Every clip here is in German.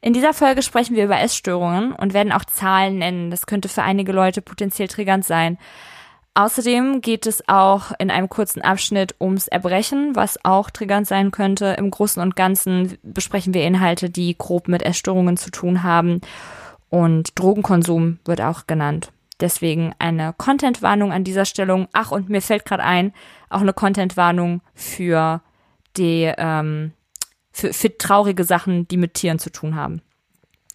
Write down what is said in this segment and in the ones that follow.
In dieser Folge sprechen wir über Essstörungen und werden auch Zahlen nennen. Das könnte für einige Leute potenziell triggernd sein. Außerdem geht es auch in einem kurzen Abschnitt ums Erbrechen, was auch triggernd sein könnte. Im Großen und Ganzen besprechen wir Inhalte, die grob mit Essstörungen zu tun haben. Und Drogenkonsum wird auch genannt. Deswegen eine Contentwarnung an dieser Stellung. Ach, und mir fällt gerade ein, auch eine Contentwarnung für die, ähm, für, für traurige Sachen, die mit Tieren zu tun haben.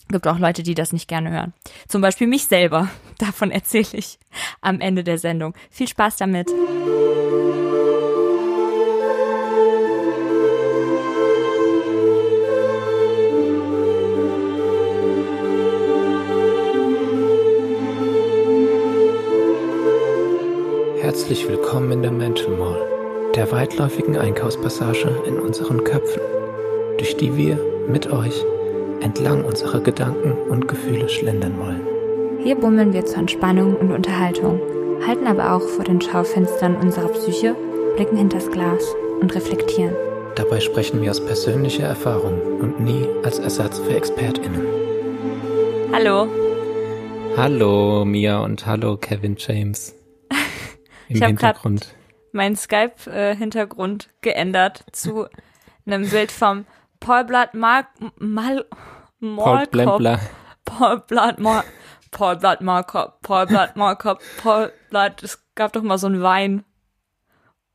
Gibt auch Leute, die das nicht gerne hören. Zum Beispiel mich selber. Davon erzähle ich am Ende der Sendung. Viel Spaß damit. Herzlich willkommen in der Mental Mall, der weitläufigen Einkaufspassage in unseren Köpfen, durch die wir mit euch entlang unserer Gedanken und Gefühle schlendern wollen. Hier bummeln wir zur Entspannung und Unterhaltung, halten aber auch vor den Schaufenstern unserer Psyche, blicken hinters Glas und reflektieren. Dabei sprechen wir aus persönlicher Erfahrung und nie als Ersatz für ExpertInnen. Hallo. Hallo Mia und hallo Kevin James. Im Ich Hintergrund. Mein Skype-Hintergrund geändert zu einem Bild vom Paul Blatt Mark Mal Paul Malkop. Blempler. Paul Blatt Mar Paul Blatt Markop. Paul Blatt Markop. Paul Blatt. Es gab doch mal so einen Wein.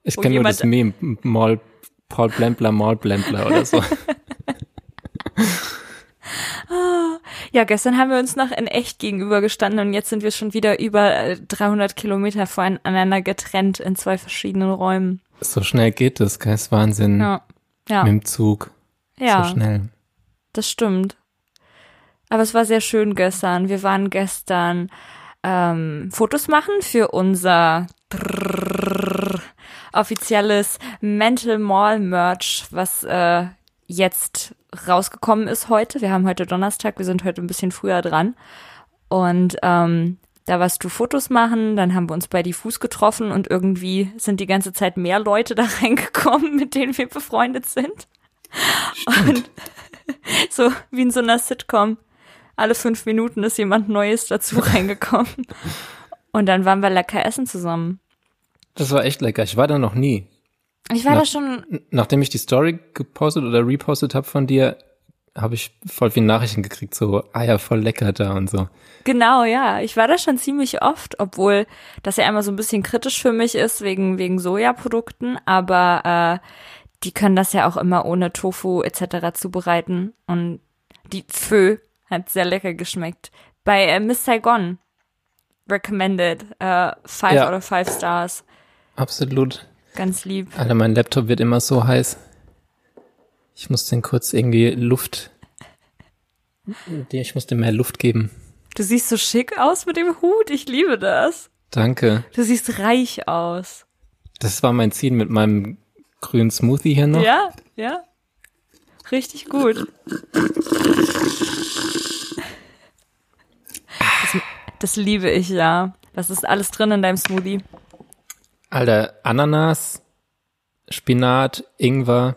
Ich kenne nur das Meme. Maul, Paul Blempler, Maul Blempler oder so. Ja, gestern haben wir uns noch in echt gegenübergestanden und jetzt sind wir schon wieder über äh, 300 Kilometer voneinander getrennt in zwei verschiedenen Räumen. so schnell geht das, gell? Ist Wahnsinn. Ja. Ja. Mit dem Zug. Ja. So schnell. Das stimmt. Aber es war sehr schön gestern. Wir waren gestern ähm, Fotos machen für unser Trrrr offizielles Mental Mall Merch, was äh, jetzt rausgekommen ist heute. Wir haben heute Donnerstag, wir sind heute ein bisschen früher dran. Und ähm, da warst du Fotos machen, dann haben wir uns bei Diffus getroffen und irgendwie sind die ganze Zeit mehr Leute da reingekommen, mit denen wir befreundet sind. Und so wie in so einer Sitcom. Alle fünf Minuten ist jemand Neues dazu reingekommen. Und dann waren wir lecker essen zusammen. Das war echt lecker. Ich war da noch nie. Ich war Na- da schon, Nachdem ich die Story gepostet oder repostet habe von dir, habe ich voll viele Nachrichten gekriegt, so, ah ja, voll lecker da und so. genau, ja. Ich war da schon ziemlich oft, obwohl das ja immer so ein bisschen kritisch für mich ist, wegen, wegen Sojaprodukten. Aber äh, die können das ja auch immer ohne Tofu etc. zubereiten. Und die Pfö hat sehr lecker geschmeckt. Bei äh, Miss Saigon recommended. Äh, five Ja. out of five stars. Absolut. Ganz lieb. Alter, mein Laptop wird immer so heiß. Ich muss den kurz irgendwie Luft, ich muss dem mehr Luft geben. Du siehst so schick aus mit dem Hut. Ich liebe das. Danke. Du siehst reich aus. Das war mein Ziel mit meinem grünen Smoothie hier noch. Ja, ja. Richtig gut. Das, das liebe ich ja. Was ist alles drin in deinem Smoothie? Alter, Ananas, Spinat, Ingwer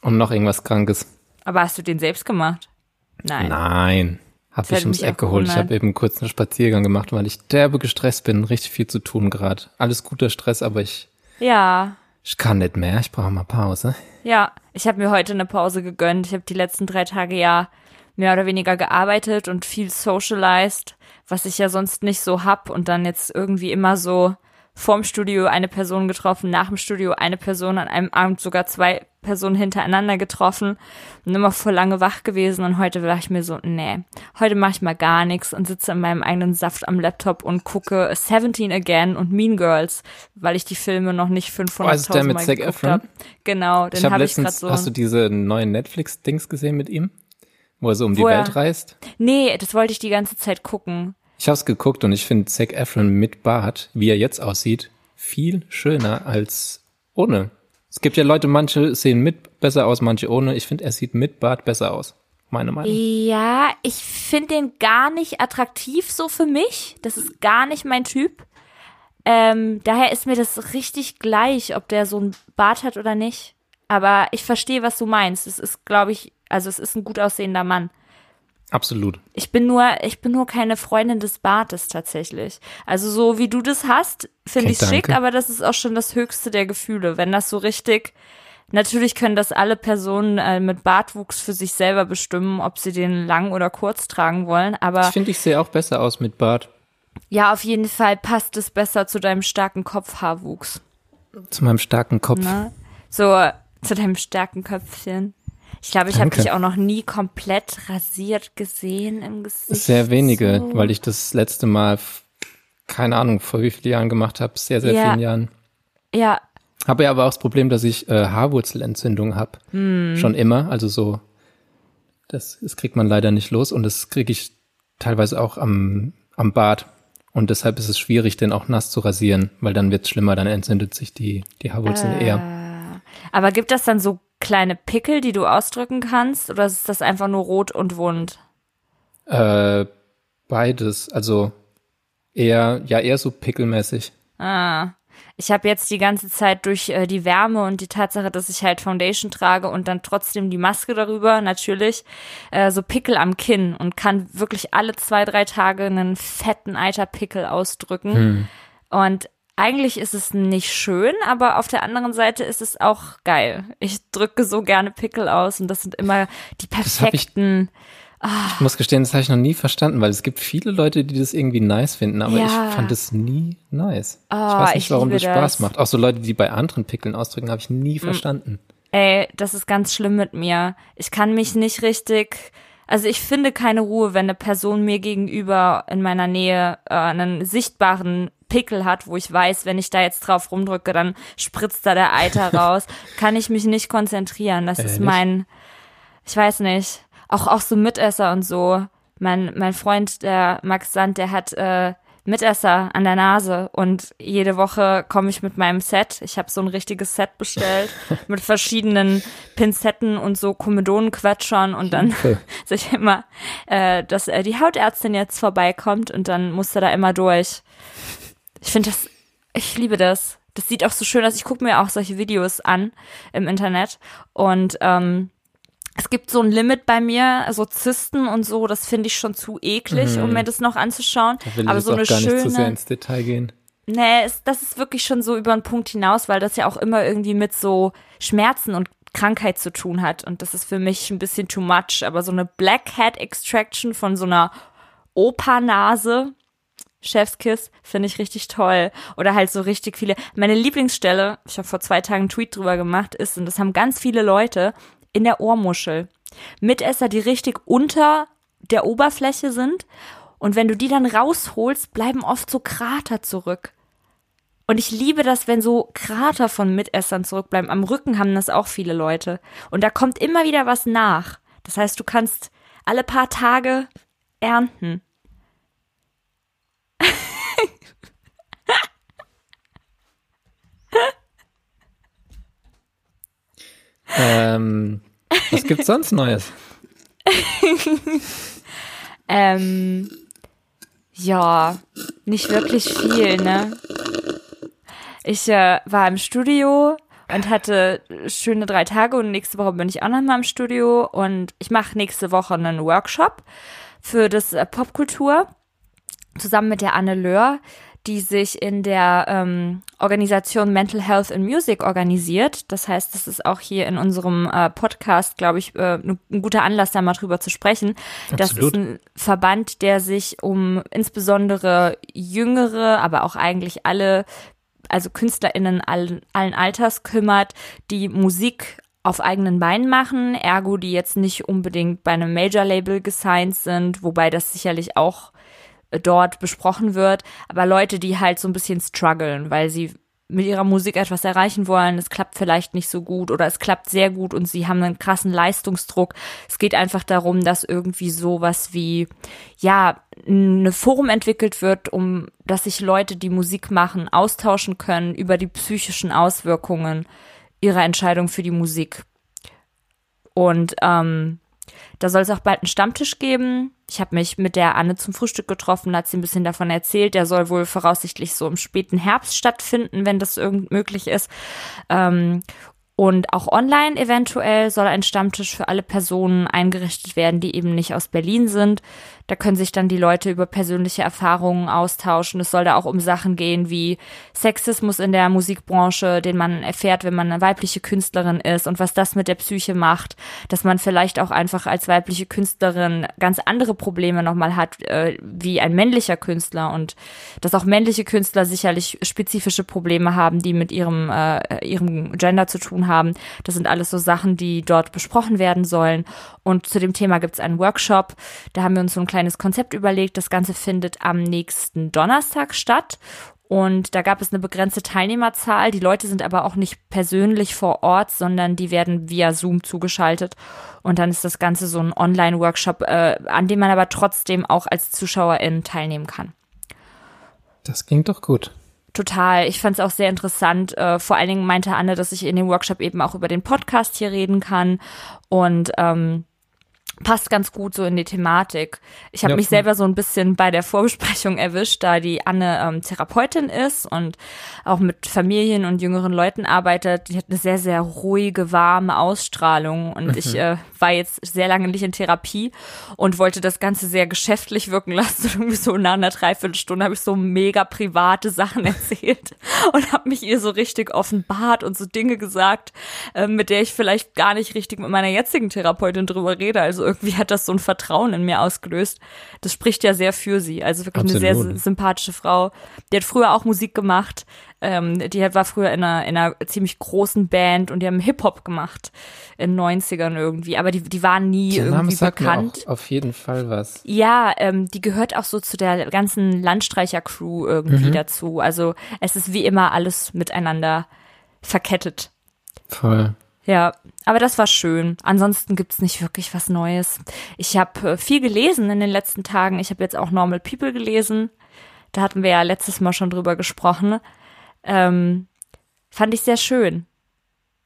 und noch irgendwas Krankes. Aber hast du den selbst gemacht? Nein. Nein. Hab Das hätte ich ums Eck geholt. Ich habe eben kurz einen Spaziergang gemacht, weil ich derbe gestresst bin. Richtig viel zu tun gerade. Alles guter Stress, aber ich, Ja, ich kann nicht mehr. Ich brauche mal Pause. ja. Ich habe mir heute eine Pause gegönnt. Ich habe die letzten drei Tage ja mehr oder weniger gearbeitet und viel socialized, was ich ja sonst nicht so hab und dann jetzt irgendwie immer so vorm Studio eine Person getroffen, nach dem Studio eine Person, an einem Abend sogar zwei Personen hintereinander getroffen und immer voll lange wach gewesen und heute war ich mir so, nee, heute mache ich mal gar nichts und sitze in meinem eigenen Saft am Laptop und gucke 17 Again und Mean Girls, weil ich die Filme noch nicht 500.000 Oh, ist der mit Mal Zac Efron? habe. Genau, den habe ich gerade letztens, so. hast du diese neuen Netflix-Dings gesehen mit ihm? Wo er so um die er- Welt reist? nee, das wollte ich die ganze Zeit gucken. Ich habe es geguckt und ich finde Zac Efron mit Bart, wie er jetzt aussieht, viel schöner als ohne. Es gibt ja Leute, manche sehen mit besser aus, manche ohne. Ich finde, er sieht mit Bart besser aus. Meine Meinung. Ja, ich finde den gar nicht attraktiv so für mich. Das ist gar nicht mein Typ. Ähm, daher ist mir das richtig gleich, ob der so einen Bart hat oder nicht. Aber ich verstehe, was du meinst. Es ist, glaube ich, also es ist ein gut aussehender Mann. Absolut. Ich bin nur, ich bin nur keine Freundin des Bartes tatsächlich. Also so wie du das hast, finde Okay, ich schick, danke. aber das ist auch schon das höchste der Gefühle, wenn das so richtig. Natürlich können das alle Personen äh, mit Bartwuchs für sich selber bestimmen, ob sie den lang oder kurz tragen wollen. Aber Ich finde, ich sehe auch besser aus mit Bart. ja, auf jeden Fall passt es besser zu deinem starken Kopfhaarwuchs. Zu meinem starken Kopf. Ne? So zu deinem starken Köpfchen. Ich glaube, ich habe dich auch noch nie komplett rasiert gesehen im Gesicht. Sehr wenige, so. weil ich das letzte Mal, keine Ahnung, vor wie vielen Jahren gemacht habe. Sehr, sehr Ja. vielen Jahren. Ja, Habe ja aber auch das Problem, dass ich äh, Haarwurzelentzündung habe. Hm. Schon immer. Also so, das, das kriegt man leider nicht los und das kriege ich teilweise auch am, am Bart. Und deshalb ist es schwierig, den auch nass zu rasieren, weil dann wird's schlimmer, dann entzündet sich die, die Haarwurzel eher. Aber gibt das dann so kleine Pickel, die du ausdrücken kannst? Oder ist das einfach nur rot und wund? Äh, beides, also eher, ja, eher so pickelmäßig. Ah. Ich habe jetzt die ganze Zeit durch äh, die Wärme und die Tatsache, dass ich halt Foundation trage und dann trotzdem die Maske darüber, natürlich, äh, so Pickel am Kinn und kann wirklich alle zwei, drei Tage einen fetten Eiterpickel ausdrücken. Und eigentlich ist es nicht schön, aber auf der anderen Seite ist es auch geil. Ich drücke so gerne Pickel aus und das sind immer die hab ich- perfekten. Ich muss gestehen, das habe ich noch nie verstanden, weil es gibt viele Leute, die das irgendwie nice finden, aber Ja. ich fand es nie nice. ich Oh, weiß nicht, ich warum das Spaß macht. Auch so Leute, die bei anderen Pickeln ausdrücken, habe ich nie verstanden. Ey, das ist ganz schlimm mit mir. Ich kann mich nicht richtig, also ich finde keine Ruhe, wenn eine Person mir gegenüber in meiner Nähe äh, einen sichtbaren Pickel hat, wo ich weiß, wenn ich da jetzt drauf rumdrücke, dann spritzt da der Eiter raus. Kann ich mich nicht konzentrieren. Das ist Ehrlich? mein, ich weiß nicht, auch auch so Mitesser und so. Mein mein Freund, der Max Sand, der hat äh, Mitesser an der Nase und jede Woche komme ich mit meinem Set. Ich habe so ein richtiges Set bestellt mit verschiedenen Pinzetten und so Komedonen-Quetschern und dann Hilfe. sag ich immer, äh, dass äh, die Hautärztin jetzt vorbeikommt und dann muss er da immer durch. Ich finde das, ich liebe das. Das sieht auch so schön aus. Ich gucke mir auch solche Videos an im Internet und ähm, es gibt so ein Limit bei mir, so Zysten und so, das finde ich schon zu eklig, um mir das noch anzuschauen. Da will Aber so eine gar nicht zu sehr schöne, ins Detail gehen. nee, es, das ist wirklich schon so über den Punkt hinaus, weil das ja auch immer irgendwie mit so Schmerzen und Krankheit zu tun hat. Und das ist für mich ein bisschen too much. Aber so eine Blackhead Extraction von so einer Opernase, Chefskiss, finde ich richtig toll. Oder halt so richtig viele. Meine Lieblingsstelle, ich habe vor zwei Tagen einen Tweet drüber gemacht, ist, und das haben ganz viele Leute, in der Ohrmuschel. Mitesser, die richtig unter der Oberfläche sind. Und wenn du die dann rausholst, bleiben oft so Krater zurück. Und ich liebe das, wenn so Krater von Mitessern zurückbleiben. Am Rücken haben das auch viele Leute. Und da kommt immer wieder was nach. Das heißt, du kannst alle paar Tage ernten. Ähm, was gibt's sonst Neues? Ähm, ja, nicht wirklich viel, ne? Ich äh, war im Studio und hatte schöne drei Tage und nächste Woche bin ich auch noch mal im Studio und ich mache nächste Woche einen Workshop für das äh, Popkultur zusammen mit der Anne Löhr, die sich in der ähm, Organisation Mental Health in Music organisiert. Das heißt, das ist auch hier in unserem äh, Podcast, glaube ich, äh, ein guter Anlass, da mal drüber zu sprechen. Das Absolut. ist ein Verband, der sich um insbesondere jüngere, aber auch eigentlich alle, also KünstlerInnen allen, allen Alters kümmert, die Musik auf eigenen Beinen machen, ergo die jetzt nicht unbedingt bei einem Major-Label gesigned sind, wobei das sicherlich auch dort besprochen wird, aber Leute, die halt so ein bisschen strugglen, weil sie mit ihrer Musik etwas erreichen wollen, es klappt vielleicht nicht so gut oder es klappt sehr gut und sie haben einen krassen Leistungsdruck. Es geht einfach darum, dass irgendwie sowas wie, ja, eine Forum entwickelt wird, um, dass sich Leute, die Musik machen, austauschen können über die psychischen Auswirkungen ihrer Entscheidung für die Musik. Und ähm, da soll es auch bald einen Stammtisch geben. Ich habe mich mit der Anne zum Frühstück getroffen, hat sie ein bisschen davon erzählt. Der soll wohl voraussichtlich so im späten Herbst stattfinden, wenn das irgend möglich ist. Ähm, Und auch online eventuell soll ein Stammtisch für alle Personen eingerichtet werden, die eben nicht aus Berlin sind. Da können sich dann die Leute über persönliche Erfahrungen austauschen. Es soll da auch um Sachen gehen wie Sexismus in der Musikbranche, den man erfährt, wenn man eine weibliche Künstlerin ist und was das mit der Psyche macht, dass man vielleicht auch einfach als weibliche Künstlerin ganz andere Probleme nochmal hat, äh, wie ein männlicher Künstler und dass auch männliche Künstler sicherlich spezifische Probleme haben, die mit ihrem, äh, ihrem Gender zu tun haben. Das sind alles so Sachen, die dort besprochen werden sollen. Und zu dem Thema gibt es einen Workshop. Da haben wir uns so ein kleines Konzept überlegt. Das Ganze findet am nächsten Donnerstag statt. Und da gab es eine begrenzte Teilnehmerzahl. Die Leute sind aber auch nicht persönlich vor Ort, sondern die werden via Zoom zugeschaltet. Und dann ist das Ganze so ein Online-Workshop, äh, an dem man aber trotzdem auch als Zuschauerin teilnehmen kann. Das klingt doch gut. Total. Ich fand es auch sehr interessant. Äh, vor allen Dingen meinte Anne, dass ich in dem Workshop eben auch über den Podcast hier reden kann. Und ähm, passt ganz gut so in die Thematik. Ich habe Ja, mich selber so ein bisschen bei der Vorbesprechung erwischt, da die Anne ähm, Therapeutin ist und auch mit Familien und jüngeren Leuten arbeitet. Die hat eine sehr, sehr ruhige, warme Ausstrahlung und ich äh, war jetzt sehr lange nicht in Therapie und wollte das Ganze sehr geschäftlich wirken lassen. Und irgendwie so nach einer Dreiviertelstunde habe ich so mega private Sachen erzählt und habe mich ihr so richtig offenbart und so Dinge gesagt, äh, mit der ich vielleicht gar nicht richtig mit meiner jetzigen Therapeutin drüber rede. Also irgendwie hat das so ein Vertrauen in mir ausgelöst. Das spricht ja sehr für sie. Also wirklich eine sehr Absolut. sy- sympathische Frau. Die hat früher auch Musik gemacht. Ähm, die hat, war früher in einer, in einer ziemlich großen Band und die haben Hip-Hop gemacht in den 90ern irgendwie. Aber die, die waren nie Der Name irgendwie sagt bekannt. mir auch auf jeden Fall was. Ja, ähm, die gehört auch so zu der ganzen Landstreicher-Crew irgendwie dazu. Also es ist wie immer alles miteinander verkettet. Voll. Ja, aber das war schön. Ansonsten gibt's nicht wirklich was Neues. Ich habe äh, viel gelesen in den letzten Tagen. Ich habe jetzt auch Normal People gelesen. Da hatten wir ja letztes Mal schon drüber gesprochen. Ähm, fand ich sehr schön.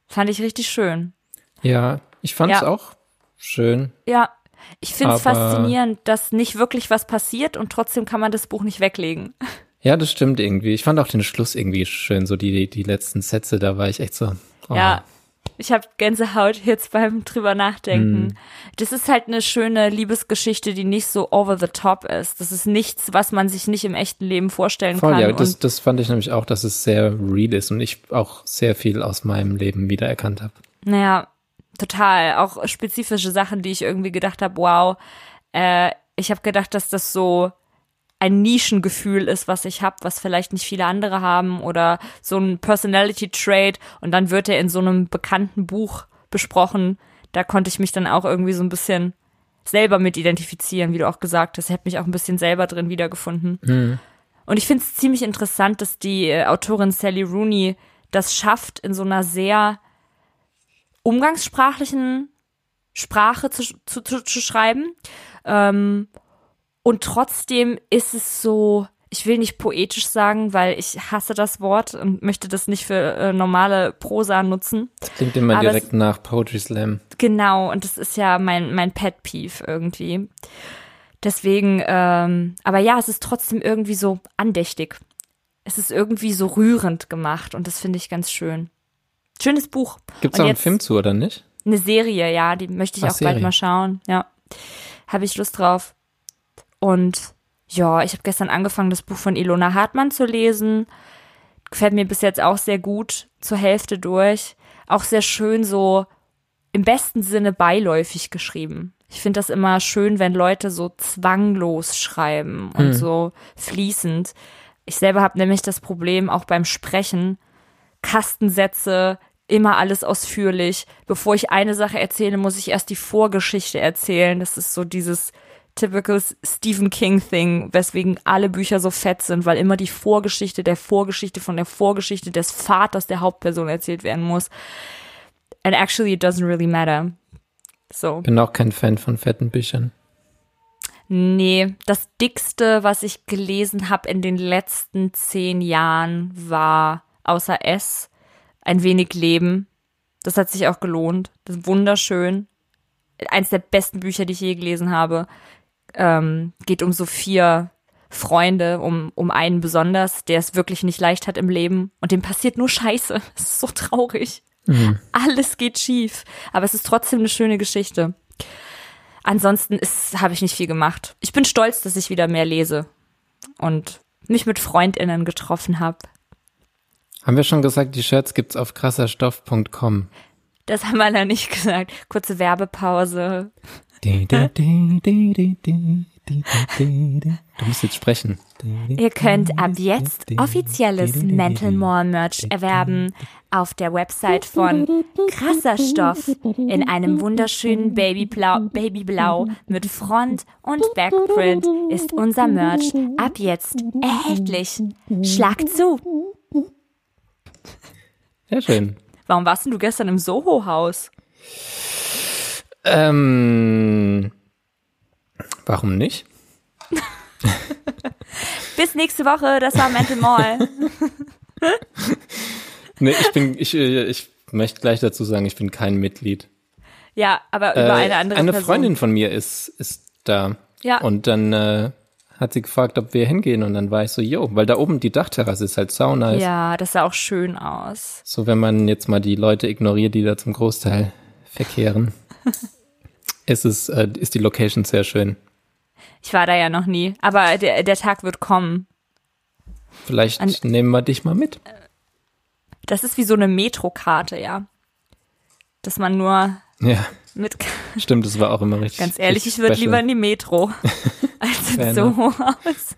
Fand ich richtig schön. Ja, ich fand es Ja. auch schön. Ja, ich finde es faszinierend, dass nicht wirklich was passiert und trotzdem kann man das Buch nicht weglegen. Ja, das stimmt irgendwie. Ich fand auch den Schluss irgendwie schön, so die, die letzten Sätze, da war ich echt so. Oh. Ja, ich habe Gänsehaut jetzt beim drüber nachdenken. Mhm. Das ist halt eine schöne Liebesgeschichte, die nicht so over the top ist. Das ist nichts, was man sich nicht im echten Leben vorstellen Voll, kann. ja, das, das fand ich nämlich auch, dass es sehr real ist und ich auch sehr viel aus meinem Leben wiedererkannt habe. naja, total. Auch spezifische Sachen, die ich irgendwie gedacht habe, wow, äh, ich habe gedacht, dass das so ein Nischengefühl ist, was ich habe, was vielleicht nicht viele andere haben oder so ein Personality Trait und dann wird er in so einem bekannten Buch besprochen. Da konnte ich mich dann auch irgendwie so ein bisschen selber mit identifizieren, wie du auch gesagt hast. Ich habe mich auch ein bisschen selber drin wiedergefunden. Und ich finde es ziemlich interessant, dass die äh, Autorin Sally Rooney das schafft, in so einer sehr umgangssprachlichen Sprache zu, zu, zu, zu schreiben. Ähm, und trotzdem ist es so, ich will nicht poetisch sagen, weil ich hasse das Wort und möchte das nicht für äh, normale Prosa nutzen. Das klingt immer Aber direkt nach Poetry Slam. Genau, und das ist ja mein, mein Pet Peeve irgendwie. Deswegen, ähm, aber ja, es ist trotzdem irgendwie so andächtig. Es ist irgendwie so rührend gemacht und das finde ich ganz schön. Schönes Buch. Gibt's Und auch einen Film zu, oder nicht? Eine Serie, ja, die möchte ich Ach, auch bald Serie. mal schauen. Ja, habe ich Lust drauf. Und ja, ich habe gestern angefangen, das Buch von Ilona Hartmann zu lesen. Gefällt mir bis jetzt auch sehr gut, zur Hälfte durch. Auch sehr schön so im besten Sinne beiläufig geschrieben. Ich finde das immer schön, wenn Leute so zwanglos schreiben und so fließend. Ich selber habe nämlich das Problem auch beim Sprechen, Kastensätze, immer alles ausführlich. Bevor ich eine Sache erzähle, muss ich erst die Vorgeschichte erzählen. Das ist so dieses typical Stephen King Thing, weswegen alle Bücher so fett sind, weil immer die Vorgeschichte der Vorgeschichte von der Vorgeschichte des Vaters der Hauptperson erzählt werden muss. And actually it doesn't really matter. So. Bin auch kein Fan von fetten Büchern. Nee, das dickste, was ich gelesen habe in den letzten zehn Jahren, war außer S ein wenig Leben. Das hat sich auch gelohnt. Das ist wunderschön. Eins der besten Bücher, die ich je gelesen habe. Ähm, geht um so vier Freunde, um, um einen besonders, der es wirklich nicht leicht hat im Leben und dem passiert nur Scheiße. Das ist so traurig. Mhm. Alles geht schief. Aber es ist trotzdem eine schöne Geschichte. Ansonsten habe ich nicht viel gemacht. Ich bin stolz, dass ich wieder mehr lese und mich mit FreundInnen getroffen habe. Haben wir schon gesagt, die Shirts gibt's auf krasserstoff.com. Das haben wir noch nicht gesagt. Kurze Werbepause. Du musst jetzt sprechen. Ihr könnt ab jetzt offizielles Mental Mall Merch erwerben auf der Website von Krasser Stoff in einem wunderschönen Babyblau, Babyblau mit Front- und Backprint ist unser Merch ab jetzt erhältlich. Schlag zu! Sehr schön. Warum warst denn du gestern im Soho-Haus? Ähm, warum nicht? Bis nächste Woche, das war Mental Mall. nee, ich bin, ich, äh, ich möchte gleich dazu sagen, ich bin kein Mitglied. Ja, aber über äh, eine andere Eine Person. Freundin von mir ist, ist da. Ja. Und dann äh, hat sie gefragt, ob wir hingehen und dann war ich so, yo, weil da oben die Dachterrasse ist halt sau nice. Ja, das sah auch schön aus. So, wenn man jetzt mal die Leute ignoriert, die da zum Großteil verkehren, ist es, äh, ist die Location sehr schön. Ich war da ja noch nie, aber der, der Tag wird kommen. Vielleicht An, nehmen wir dich mal mit. Das ist wie so eine Metrokarte, ja. Dass man nur ja. mit. Stimmt, das war auch immer richtig. Ganz ehrlich, ich würde lieber in die Metro als ins Soho-Haus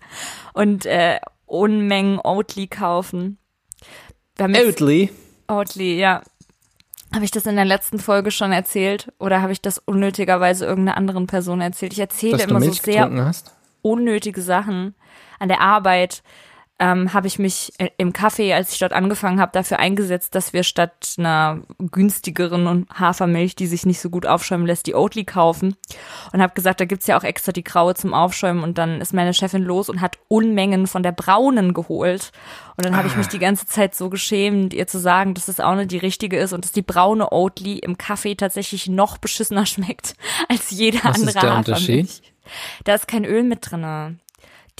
und äh, Unmengen Oatly kaufen. Oatly? Oatly, ja. Habe ich das in der letzten Folge schon erzählt oder habe ich das unnötigerweise irgendeiner anderen Person erzählt? Ich erzähle Dass immer so sehr hast? unnötige Sachen an der Arbeit ähm, habe ich mich im Kaffee, als ich dort angefangen habe, dafür eingesetzt, dass wir statt einer günstigeren Hafermilch, die sich nicht so gut aufschäumen lässt, die Oatly kaufen. Und habe gesagt, da gibt's ja auch extra die graue zum Aufschäumen. Und dann ist meine Chefin los und hat Unmengen von der braunen geholt. Und dann habe ich mich die ganze Zeit so geschämt, ihr zu sagen, dass das auch nicht die richtige ist und dass die braune Oatly im Kaffee tatsächlich noch beschissener schmeckt als jede Was andere ist der Hafermilch. Unterschied? Da ist kein Öl mit drinne.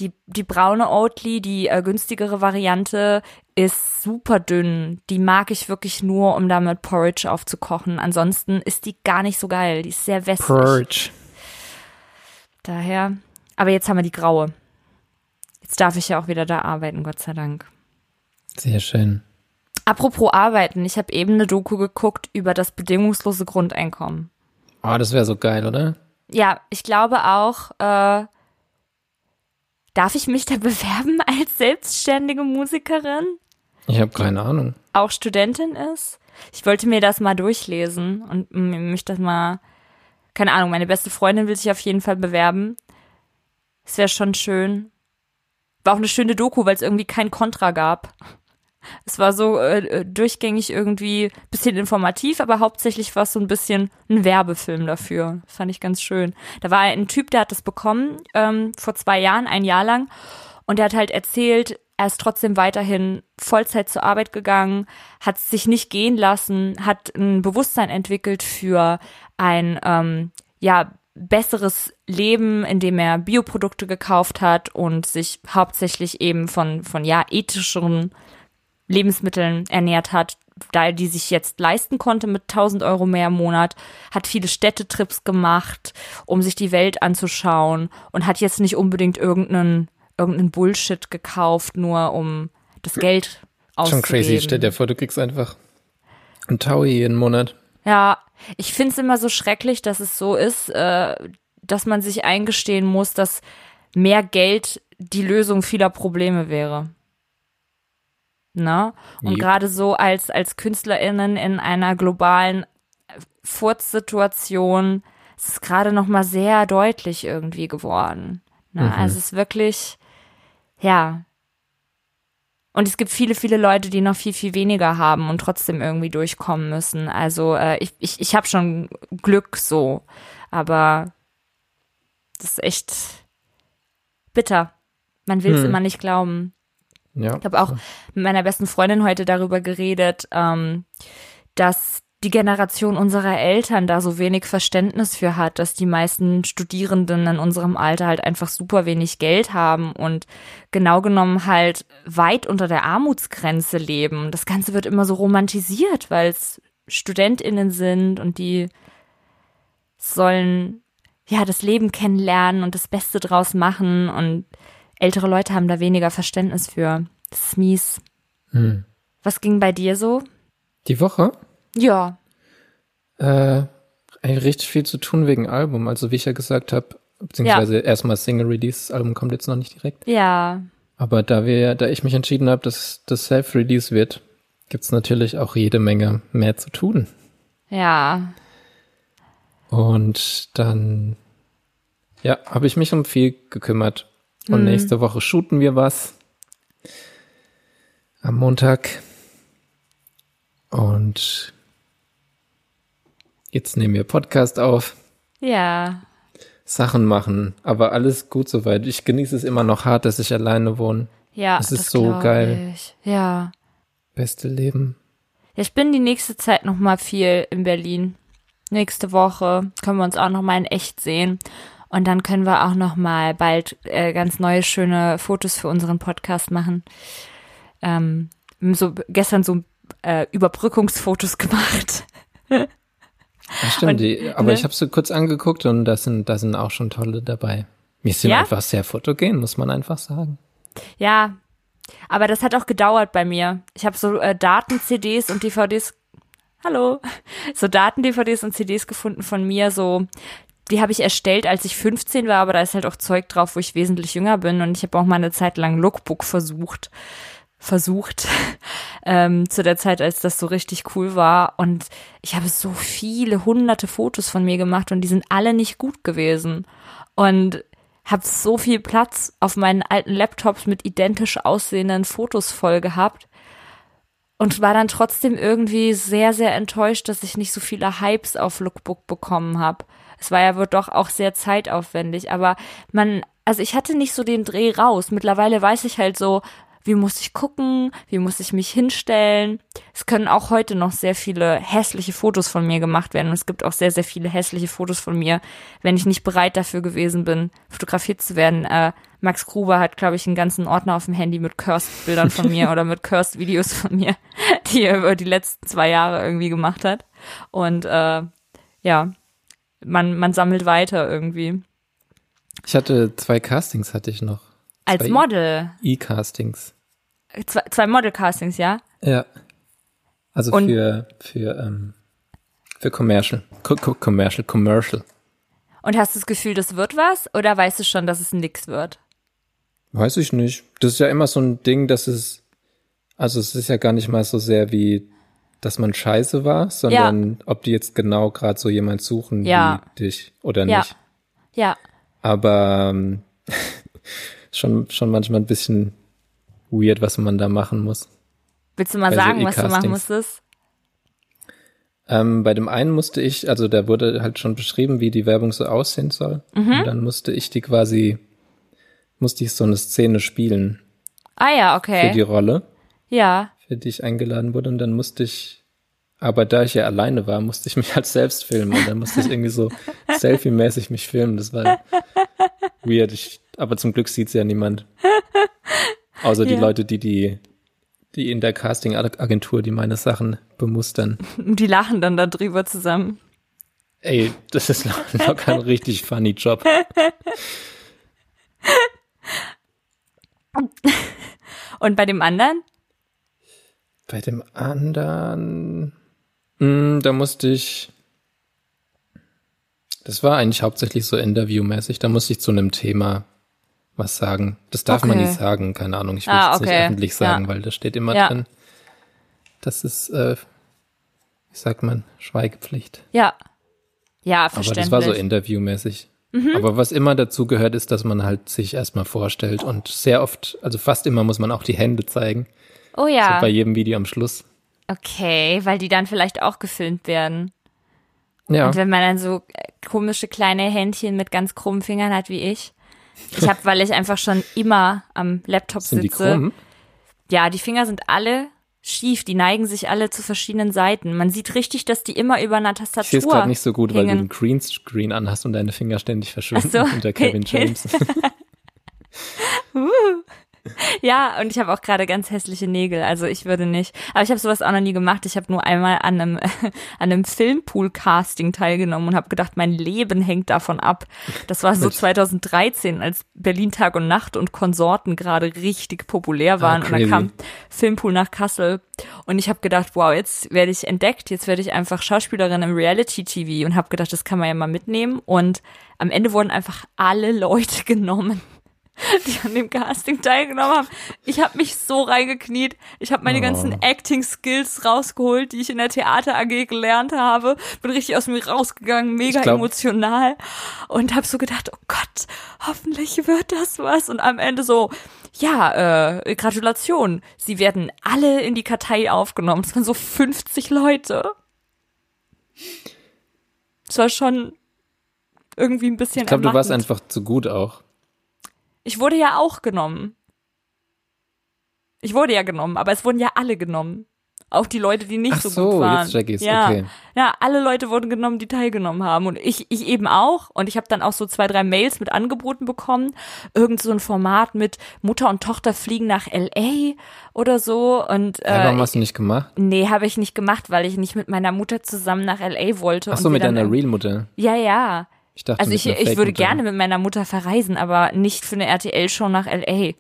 Die, die braune Oatly, die äh, günstigere Variante, ist super dünn. Die mag ich wirklich nur, um damit Porridge aufzukochen. Ansonsten ist die gar nicht so geil. Die ist sehr wässrig. Porridge. Daher. Aber jetzt haben wir die graue. Jetzt darf ich ja auch wieder da arbeiten, Gott sei Dank. Sehr schön. Apropos arbeiten, ich habe eben eine Doku geguckt über das bedingungslose Grundeinkommen. Oh, das wäre so geil, oder? Ja, ich glaube auch, äh, Darf ich mich da bewerben als selbstständige Musikerin? Ich habe keine Ahnung. Auch Studentin ist? Ich wollte mir das mal durchlesen und mich das mal, keine Ahnung, meine beste Freundin will sich auf jeden Fall bewerben. Es wäre schon schön. War auch eine schöne Doku, weil es irgendwie kein Kontra gab. Es war so äh, äh, durchgängig irgendwie bisschen informativ, aber hauptsächlich war es so ein bisschen ein Werbefilm dafür. Fand ich ganz schön. Da war ein Typ, der hat das bekommen ähm, vor zwei Jahren, ein Jahr lang, und der hat halt erzählt, er ist trotzdem weiterhin Vollzeit zur Arbeit gegangen, hat sich nicht gehen lassen, hat ein Bewusstsein entwickelt für ein ähm, ja besseres Leben, indem er Bioprodukte gekauft hat und sich hauptsächlich eben von von ja ethischeren Lebensmitteln ernährt hat, da er die sich jetzt leisten konnte mit 1000 Euro mehr im Monat, hat viele Städtetrips gemacht, um sich die Welt anzuschauen und hat jetzt nicht unbedingt irgendeinen, irgendeinen Bullshit gekauft, nur um das Geld auszugeben. Schon crazy. Stell dir vor, du kriegst einfach ein Taui jeden Monat. Ja, ich find's immer so schrecklich, dass es so ist, äh, dass man sich eingestehen muss, dass mehr Geld die Lösung vieler Probleme wäre. Ne? Und Yep. gerade so als, als KünstlerInnen in einer globalen Furzsituation ist es gerade nochmal sehr deutlich irgendwie geworden. Ne? Mhm. Also es ist wirklich, ja. Und es gibt viele, viele Leute, die noch viel, viel weniger haben und trotzdem irgendwie durchkommen müssen. Also äh, ich, ich, ich habe schon Glück so, aber das ist echt bitter. Man will es Hm. immer nicht glauben. Ja. Ich habe auch mit meiner besten Freundin heute darüber geredet, ähm, dass die Generation unserer Eltern da so wenig Verständnis für hat, dass die meisten Studierenden in unserem Alter halt einfach super wenig Geld haben und genau genommen halt weit unter der Armutsgrenze leben. Das Ganze wird immer so romantisiert, weil es StudentInnen sind und die sollen ja das Leben kennenlernen und das Beste draus machen und ältere Leute haben da weniger Verständnis für. Das ist mies. Hm. Was ging bei dir so? Die Woche? Ja. Äh, richtig viel zu tun wegen Album. Also wie ich ja gesagt habe, beziehungsweise ja. erstmal Single Release, das Album kommt jetzt noch nicht direkt. Ja. Aber da wir, da ich mich entschieden habe, dass das Self-Release wird, gibt's natürlich auch jede Menge mehr zu tun. Ja. Und dann, ja, habe ich mich um viel gekümmert. Und hm. nächste Woche shooten wir was. Am Montag. Und jetzt nehmen wir Podcast auf. Ja. Sachen machen, aber alles gut soweit. Ich genieße es immer noch hart, dass ich alleine wohne. Ja, es ist so geil. Ich. Ja. Beste Leben. Ja, ich bin die nächste Zeit noch mal viel in Berlin. Nächste Woche können wir uns auch noch mal in echt sehen und dann können wir auch noch mal bald äh, ganz neue schöne Fotos für unseren Podcast machen. Ähm, so gestern so äh, Überbrückungsfotos gemacht. Ja, stimmt, und, die, aber ne? ich habe so kurz angeguckt und da sind, da sind auch schon tolle dabei. Wir sind ja? einfach sehr fotogen, muss man einfach sagen. Ja, aber das hat auch gedauert bei mir. Ich habe so äh, Daten-CDs und DVDs, hallo, so Daten-DVDs und CDs gefunden von mir, so die habe ich erstellt, als ich 15 war, aber da ist halt auch Zeug drauf, wo ich wesentlich jünger bin und ich habe auch mal eine Zeit lang Lookbook versucht versucht, ähm, zu der Zeit, als das so richtig cool war. Und ich habe so viele hunderte Fotos von mir gemacht und die sind alle nicht gut gewesen. Und habe so viel Platz auf meinen alten Laptops mit identisch aussehenden Fotos voll gehabt und war dann trotzdem irgendwie sehr, sehr enttäuscht, dass ich nicht so viele Hypes auf Lookbook bekommen habe. Es war ja wohl doch auch sehr zeitaufwendig, aber man, also ich hatte nicht so den Dreh raus. Mittlerweile weiß ich halt so, wie muss ich gucken, wie muss ich mich hinstellen. Es können auch heute noch sehr viele hässliche Fotos von mir gemacht werden und es gibt auch sehr, sehr viele hässliche Fotos von mir, wenn ich nicht bereit dafür gewesen bin, fotografiert zu werden. Äh, Max Gruber hat, glaube ich, einen ganzen Ordner auf dem Handy mit Cursed-Bildern von mir oder mit Cursed-Videos von mir, die er über die letzten zwei Jahre irgendwie gemacht hat. Und äh, ja, man, man sammelt weiter irgendwie. Ich hatte zwei Castings, hatte ich noch. Als zwei Model. E-Castings. Zwei, zwei Model-Castings, ja? Ja. Also Und für, für, ähm, für Commercial. Co Co commercial, Commercial. Und hast du das Gefühl, das wird was? Oder weißt du schon, dass es nix wird? Weiß ich nicht. Das ist ja immer so ein Ding, dass es, also es ist ja gar nicht mal so sehr wie, dass man scheiße war, sondern ja. ob die jetzt genau gerade so jemand suchen ja. wie dich oder ja. nicht. Ja. Aber ähm, schon, schon manchmal ein bisschen weird, was man da machen muss. Willst du mal sagen, so was du machen musstest? Ähm, bei dem einen musste ich, also da wurde halt schon beschrieben, wie die Werbung so aussehen soll. Mhm. Und dann musste ich die quasi, musste ich so eine Szene spielen. Ah ja, okay. Für die Rolle. Ja. Für die ich eingeladen wurde. Und dann musste ich, aber da ich ja alleine war, musste ich mich halt selbst filmen. Und dann musste ich irgendwie so selfie-mäßig mich filmen. Das war weird. Ich, aber zum Glück sieht's ja niemand. Außer die ja. Leute, die die die in der Casting-Agentur, die meine Sachen bemustern. Die lachen dann da drüber zusammen. Ey, das ist locker ein richtig funny Job. Und bei dem anderen? Bei dem anderen, mh, hm, da musste ich, das war eigentlich hauptsächlich so interviewmäßig, da musste ich zu einem Thema was sagen. Das darf okay. man nicht sagen, keine Ahnung. Ich will ah, es okay. nicht öffentlich sagen, ja. weil da steht immer ja. drin. Das ist, äh, wie sagt man, Schweigepflicht. Ja. Ja, verständlich. Aber das war so interviewmäßig. Mhm. Aber was immer dazu gehört, ist, dass man halt sich erstmal vorstellt und sehr oft, also fast immer muss man auch die Hände zeigen. Oh ja. So bei jedem Video am Schluss. Okay, weil die dann vielleicht auch gefilmt werden. Ja. Und wenn man dann so äh, komische kleine Händchen mit ganz krummen Fingern hat wie ich. Ich habe, weil ich einfach schon immer am Laptop sind sitze. Die krumm? Ja, die Finger sind alle schief, die neigen sich alle zu verschiedenen Seiten. Man sieht richtig, dass die immer über einer Tastatur. Ich sehe es gerade nicht so gut, hingen. weil du einen Greenscreen anhast und deine Finger ständig verschwinden so. unter Kevin James. uh. Ja, und ich habe auch gerade ganz hässliche Nägel, also ich würde nicht. Aber ich habe sowas auch noch nie gemacht. Ich habe nur einmal an einem, an einem Filmpool-Casting teilgenommen und habe gedacht, mein Leben hängt davon ab. Das war so 2013, als Berlin Tag und Nacht und Konsorten gerade richtig populär waren. Ah, und dann kam Filmpool nach Kassel. Und ich habe gedacht, wow, jetzt werde ich entdeckt, jetzt werde ich einfach Schauspielerin im Reality-TV und habe gedacht, das kann man ja mal mitnehmen. Und am Ende wurden einfach alle Leute genommen die an dem Casting teilgenommen haben. Ich habe mich so reingekniet. Ich habe meine oh. ganzen Acting-Skills rausgeholt, die ich in der Theater AG gelernt habe. Bin richtig aus mir rausgegangen, mega glaub, emotional und habe so gedacht, oh Gott, hoffentlich wird das was. Und am Ende so, ja, äh, Gratulation. Sie werden alle in die Kartei aufgenommen. Es waren so 50 Leute. Es war schon irgendwie ein bisschen. Ich glaube, du warst einfach zu gut auch. Ich wurde ja auch genommen. Ich wurde ja genommen, aber es wurden ja alle genommen. Auch die Leute, die nicht Ach so, so gut waren. Jetzt check ich's. Ja, okay. ja, alle Leute wurden genommen, die teilgenommen haben und ich, ich eben auch. Und ich habe dann auch so zwei, drei Mails mit Angeboten bekommen. Irgend so ein Format mit Mutter und Tochter fliegen nach L.A. oder so. Und äh, ja, warum hast du nicht gemacht? Nee, habe ich nicht gemacht, weil ich nicht mit meiner Mutter zusammen nach L.A. wollte. Ach so, mit deiner Real-Mutter. Ja, ja. Ich dachte, also ich, ich würde gerne mit meiner Mutter verreisen, aber nicht für eine RTL-Show nach LA,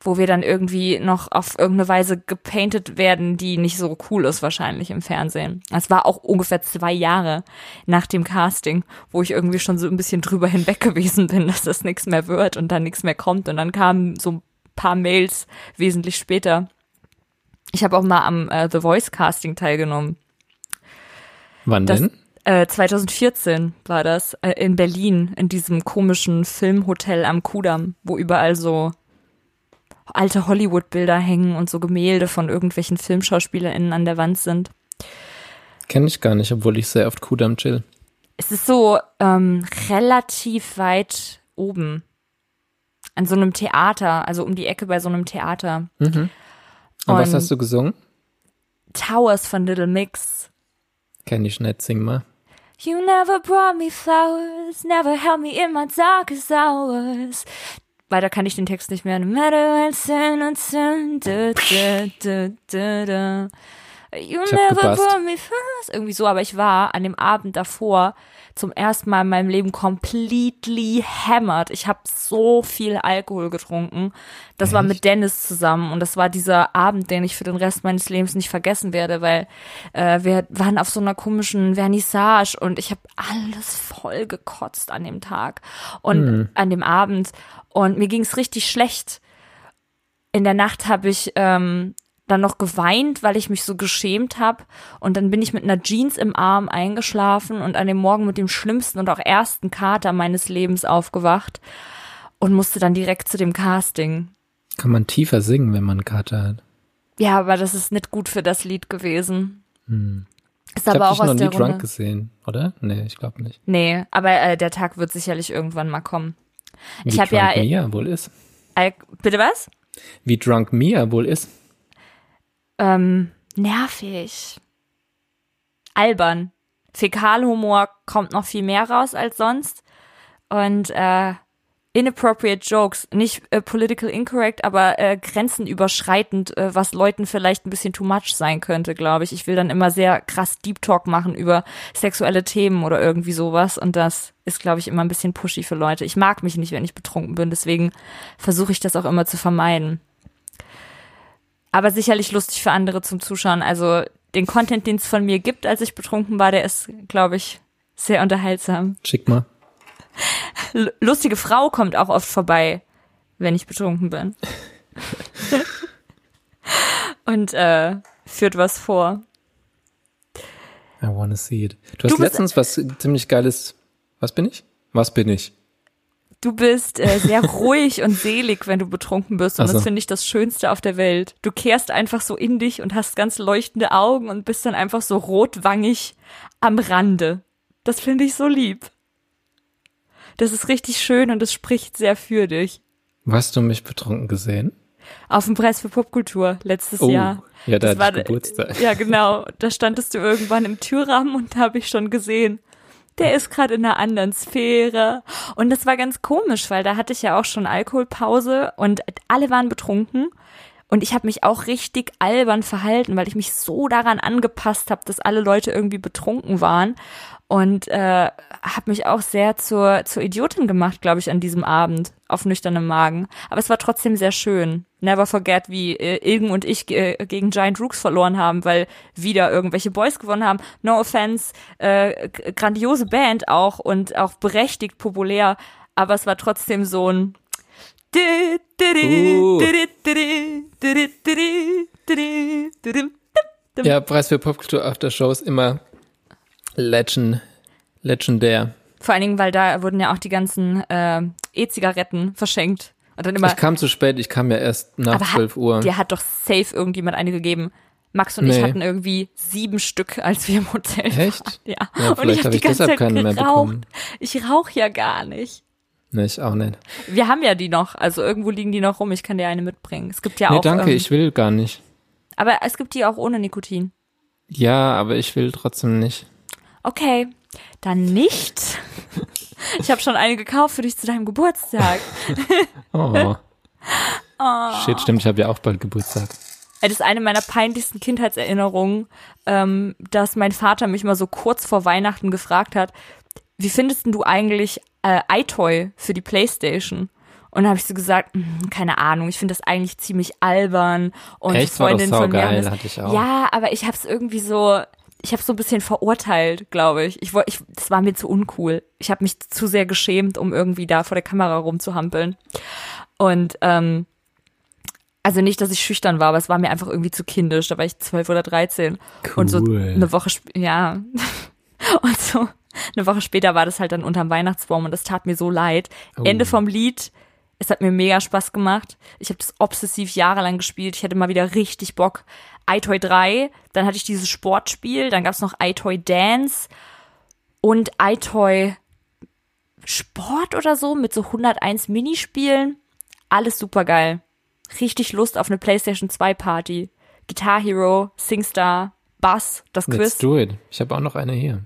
wo wir dann irgendwie noch auf irgendeine Weise gepainted werden, die nicht so cool ist wahrscheinlich im Fernsehen. Es war auch ungefähr zwei Jahre nach dem Casting, wo ich irgendwie schon so ein bisschen drüber hinweg gewesen bin, dass das nichts mehr wird und dann nichts mehr kommt. Und dann kamen so ein paar Mails wesentlich später. Ich habe auch mal am äh, The Voice Casting teilgenommen. Wann das, denn? Äh, 2014 war das äh, in Berlin in diesem komischen Filmhotel am Kudamm, wo überall so alte Hollywood-Bilder hängen und so Gemälde von irgendwelchen FilmschauspielerInnen an der Wand sind. Kenne ich gar nicht, obwohl ich sehr oft Kudamm chill. Es ist so ähm, relativ weit oben. An so einem Theater, also um die Ecke bei so einem Theater. Mhm. Und, und was hast du gesungen? Towers von Little Mix. Kenn ich nicht, sing mal. You never brought me flowers, never held me in my darkest hours. Weiter kann ich den Text nicht mehr. No matter when da, da, da, da, da. You never brought me flowers. Irgendwie so, aber ich war an dem Abend davor zum ersten Mal in meinem Leben completely hammered. Ich habe so viel Alkohol getrunken. Das Echt? war mit Dennis zusammen und das war dieser Abend, den ich für den Rest meines Lebens nicht vergessen werde, weil äh, wir waren auf so einer komischen Vernissage und ich habe alles voll gekotzt an dem Tag und mhm. an dem Abend und mir ging es richtig schlecht. In der Nacht habe ich ähm, dann noch geweint, weil ich mich so geschämt habe. Und dann bin ich mit einer Jeans im Arm eingeschlafen und an dem Morgen mit dem schlimmsten und auch ersten Kater meines Lebens aufgewacht und musste dann direkt zu dem Casting. Kann man tiefer singen, wenn man einen Kater hat? Ja, aber das ist nicht gut für das Lied gewesen. Hm. Ist ich aber auch dich aus noch nie der Drunk gesehen, oder? Nee, ich glaube nicht. Nee, aber äh, der Tag wird sicherlich irgendwann mal kommen. Wie ich habe ja Mia wohl ist. Äh, bitte was? Wie Drunk Mia wohl ist ähm, nervig, albern. Fäkalhumor kommt noch viel mehr raus als sonst. Und äh, inappropriate Jokes, nicht äh, political incorrect, aber äh, grenzenüberschreitend, äh, was Leuten vielleicht ein bisschen too much sein könnte, glaube ich. Ich will dann immer sehr krass Deep Talk machen über sexuelle Themen oder irgendwie sowas und das ist, glaube ich, immer ein bisschen pushy für Leute. Ich mag mich nicht, wenn ich betrunken bin, deswegen versuche ich das auch immer zu vermeiden aber sicherlich lustig für andere zum Zuschauen. Also den Content, den es von mir gibt, als ich betrunken war, der ist, glaube ich, sehr unterhaltsam. Schick mal. Lustige Frau kommt auch oft vorbei, wenn ich betrunken bin. Und äh, führt was vor. I wanna see it. Du hast du letztens was ziemlich geiles. Was bin ich? Was bin ich? Du bist äh, sehr ruhig und selig, wenn du betrunken bist. Und so. das finde ich das Schönste auf der Welt. Du kehrst einfach so in dich und hast ganz leuchtende Augen und bist dann einfach so rotwangig am Rande. Das finde ich so lieb. Das ist richtig schön und es spricht sehr für dich. Hast du mich betrunken gesehen? Auf dem Preis für Popkultur letztes oh, Jahr. Ja, da das war Geburtstag. Ja, genau. Da standest du irgendwann im Türrahmen und da habe ich schon gesehen, der ist gerade in einer anderen Sphäre. Und das war ganz komisch, weil da hatte ich ja auch schon Alkoholpause und alle waren betrunken. Und ich habe mich auch richtig albern verhalten, weil ich mich so daran angepasst habe, dass alle Leute irgendwie betrunken waren. Und äh, habe mich auch sehr zur, zur Idiotin gemacht, glaube ich, an diesem Abend auf nüchternem Magen. Aber es war trotzdem sehr schön. Never forget, wie äh, Ilgen und ich äh, gegen Giant Rooks verloren haben, weil wieder irgendwelche Boys gewonnen haben. No offense, äh, grandiose Band auch und auch berechtigt populär. Aber es war trotzdem so ein ja, Preis für Popkultur After Shows immer legend, legendär. Vor allen Dingen, weil da wurden ja auch die ganzen äh, E-Zigaretten verschenkt. Und dann immer, ich kam zu spät, ich kam ja erst nach aber 12 Uhr. Dir hat doch safe irgendjemand eine gegeben. Max und nee. ich hatten irgendwie sieben Stück, als wir im Hotel Echt? waren. Ja. ja und ich habe hab die ganze Zeit geraucht. bekommen. Ich rauche ja gar nicht. Nee, ich auch nicht. Wir haben ja die noch, also irgendwo liegen die noch rum. Ich kann dir eine mitbringen. Es gibt ja nee, auch. danke, ähm, ich will gar nicht. Aber es gibt die auch ohne Nikotin. Ja, aber ich will trotzdem nicht. Okay, dann nicht. Ich habe schon eine gekauft für dich zu deinem Geburtstag. Oh. Shit, stimmt, ich habe ja auch bald Geburtstag. Das ist eine meiner peinlichsten Kindheitserinnerungen, ähm, dass mein Vater mich mal so kurz vor Weihnachten gefragt hat, wie findest du eigentlich äh, iToy für die Playstation? Und dann habe ich so gesagt, "Hm, keine Ahnung, ich finde das eigentlich ziemlich albern und Echt? Freundin von mir. das- hatte ich auch. Ja, aber ich habe es irgendwie so, ich habe so ein bisschen verurteilt, glaube ich. Ich wollte, ich, das war mir zu uncool. Ich habe mich zu sehr geschämt, um irgendwie da vor der Kamera rumzuhampeln. Und ähm, also nicht, dass ich schüchtern war, aber es war mir einfach irgendwie zu kindisch. Da war ich zwölf oder dreizehn. Und so Cool. eine Woche ja. Und so eine Woche später war das halt dann unterm Weihnachtsbaum und das tat mir so leid. Oh. Ende vom Lied. Es hat mir mega Spaß gemacht. Ich habe das obsessiv jahrelang gespielt. Ich hatte mal wieder richtig Bock. iToy 3, dann hatte ich dieses Sportspiel, dann gab's noch iToy Dance und iToy Sport oder so mit so 101 Minispielen. Alles super geil. Richtig Lust auf eine PlayStation 2 Party. Guitar Hero, SingStar, Bass, das Let's Quiz. do it. Ich habe auch noch eine hier.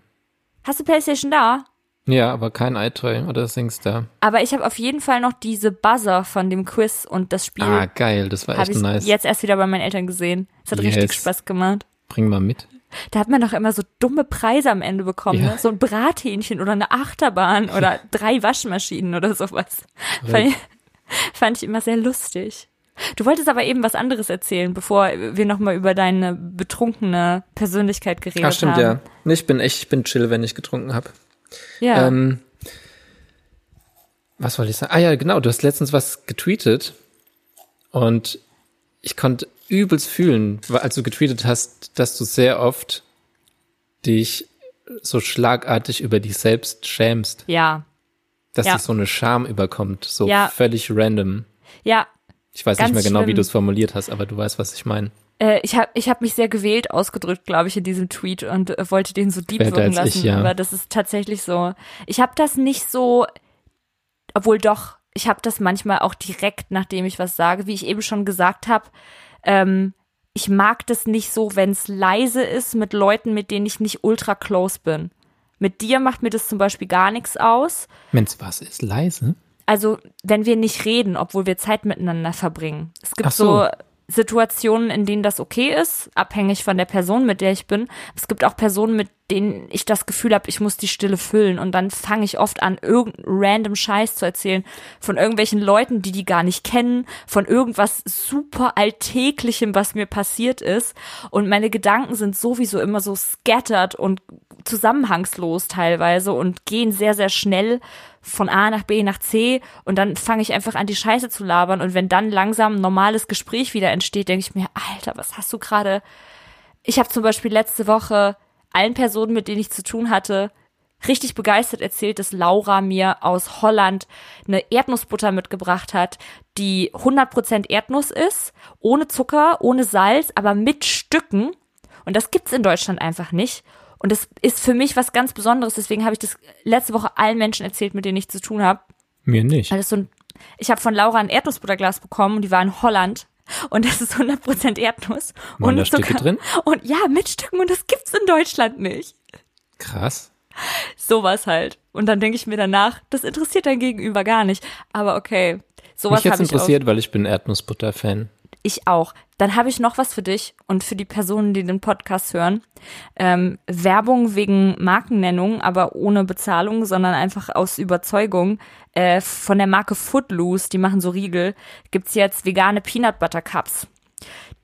Hast du PlayStation da? Ja, aber kein iToy oder SingStar. Aber ich habe auf jeden Fall noch diese Buzzer von dem Quiz und das Spiel Ah, geil, das war echt ich nice. jetzt erst wieder bei meinen Eltern gesehen. Es hat richtig Yes. Spaß gemacht. Bring mal mit. Da hat man doch immer so dumme Preise am Ende bekommen, Ja. ne? So ein Brathähnchen oder eine Achterbahn oder drei Waschmaschinen oder sowas. Fand ich, fand ich immer sehr lustig. Du wolltest aber eben was anderes erzählen, bevor wir nochmal über deine betrunkene Persönlichkeit geredet Ah, stimmt, haben. ja. Ich bin echt, ich bin chill, wenn ich getrunken habe. Ja. Ähm, was wollte ich sagen? Ah ja, genau, du hast letztens was getweetet und ich konnte übelst fühlen, weil- als du getweetet hast, dass du sehr oft dich so schlagartig über dich selbst schämst, ja. dass Ja. dich so eine Scham überkommt, so Ja. völlig random. Ja, Ich weiß Ganz nicht mehr genau, wie schlimm. du es formuliert hast, aber du weißt, was ich meine. Äh, ich habe ich hab mich sehr gewählt ausgedrückt, glaube ich, in diesem Tweet und äh, wollte den so deep Später wirken als ich, lassen. ja. Aber das ist tatsächlich so. Ich habe das nicht so, obwohl doch, ich habe das manchmal auch direkt, nachdem ich was sage, wie ich eben schon gesagt habe. Ähm, ich mag das nicht so, wenn es leise ist mit Leuten, mit denen ich nicht ultra close bin. Mit dir macht mir das zum Beispiel gar nichts aus. Wenn's was ist, leise? Also, wenn wir nicht reden, obwohl wir Zeit miteinander verbringen. Es gibt so. so. Situationen, in denen das okay ist, abhängig von der Person, mit der ich bin. Es gibt auch Personen, mit denen ich das Gefühl habe, ich muss die Stille füllen. Und dann fange ich oft an, irgendeinen random Scheiß zu erzählen von irgendwelchen Leuten, die die gar nicht kennen, von irgendwas super alltäglichem, was mir passiert ist. Und meine Gedanken sind sowieso immer so scattered und zusammenhangslos teilweise und gehen sehr, sehr schnell von A nach B nach C. Und dann fange ich einfach an, die Scheiße zu labern. Und wenn dann langsam ein normales Gespräch wieder entsteht, denke ich mir, Alter, was hast du gerade? Ich habe zum Beispiel letzte Woche allen Personen, mit denen ich zu tun hatte, richtig begeistert erzählt, dass Laura mir aus Holland eine Erdnussbutter mitgebracht hat, die 100% Erdnuss ist, ohne Zucker, ohne Salz, aber mit Stücken. Und das gibt's in Deutschland einfach nicht. Und das ist für mich was ganz Besonderes. Deswegen habe ich das letzte Woche allen Menschen erzählt, mit denen ich zu tun habe. Mir nicht. Weil das so ein, ich habe von Laura ein Erdnussbutterglas bekommen und die war in Holland. Und das ist 100% Erdnuss. Stücke Zucker. drin? Und ja, mit Stücken. Und das gibt's in Deutschland nicht. Krass. Sowas halt. Und dann denke ich mir danach, das interessiert dein Gegenüber gar nicht. Aber okay, sowas Mich jetzt habe ich auch. interessiert, weil ich bin Erdnussbutter-Fan. Ich auch. Dann habe ich noch was für dich und für die Personen, die den Podcast hören. Ähm, Werbung wegen Markennennung, aber ohne Bezahlung, sondern einfach aus Überzeugung. Äh, von der Marke Footloose, die machen so Riegel, gibt's jetzt vegane Peanut Butter Cups.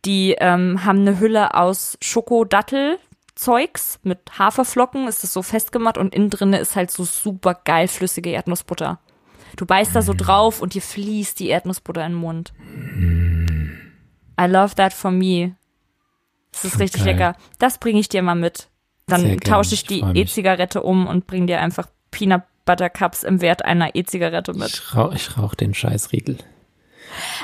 Die ähm, haben eine Hülle aus Schokodattel-Zeugs mit Haferflocken, ist das so festgemacht und innen drinne ist halt so super geil flüssige Erdnussbutter. Du beißt da so drauf und dir fließt die Erdnussbutter in den Mund. I love that for me. Das ist richtig Geil. lecker. Das bringe ich dir mal mit. Dann tausche ich die. E-Zigarette um und bring dir einfach Peanut Butter Cups im Wert einer E-Zigarette mit. Ich rauch, ich rauch den Scheißriegel.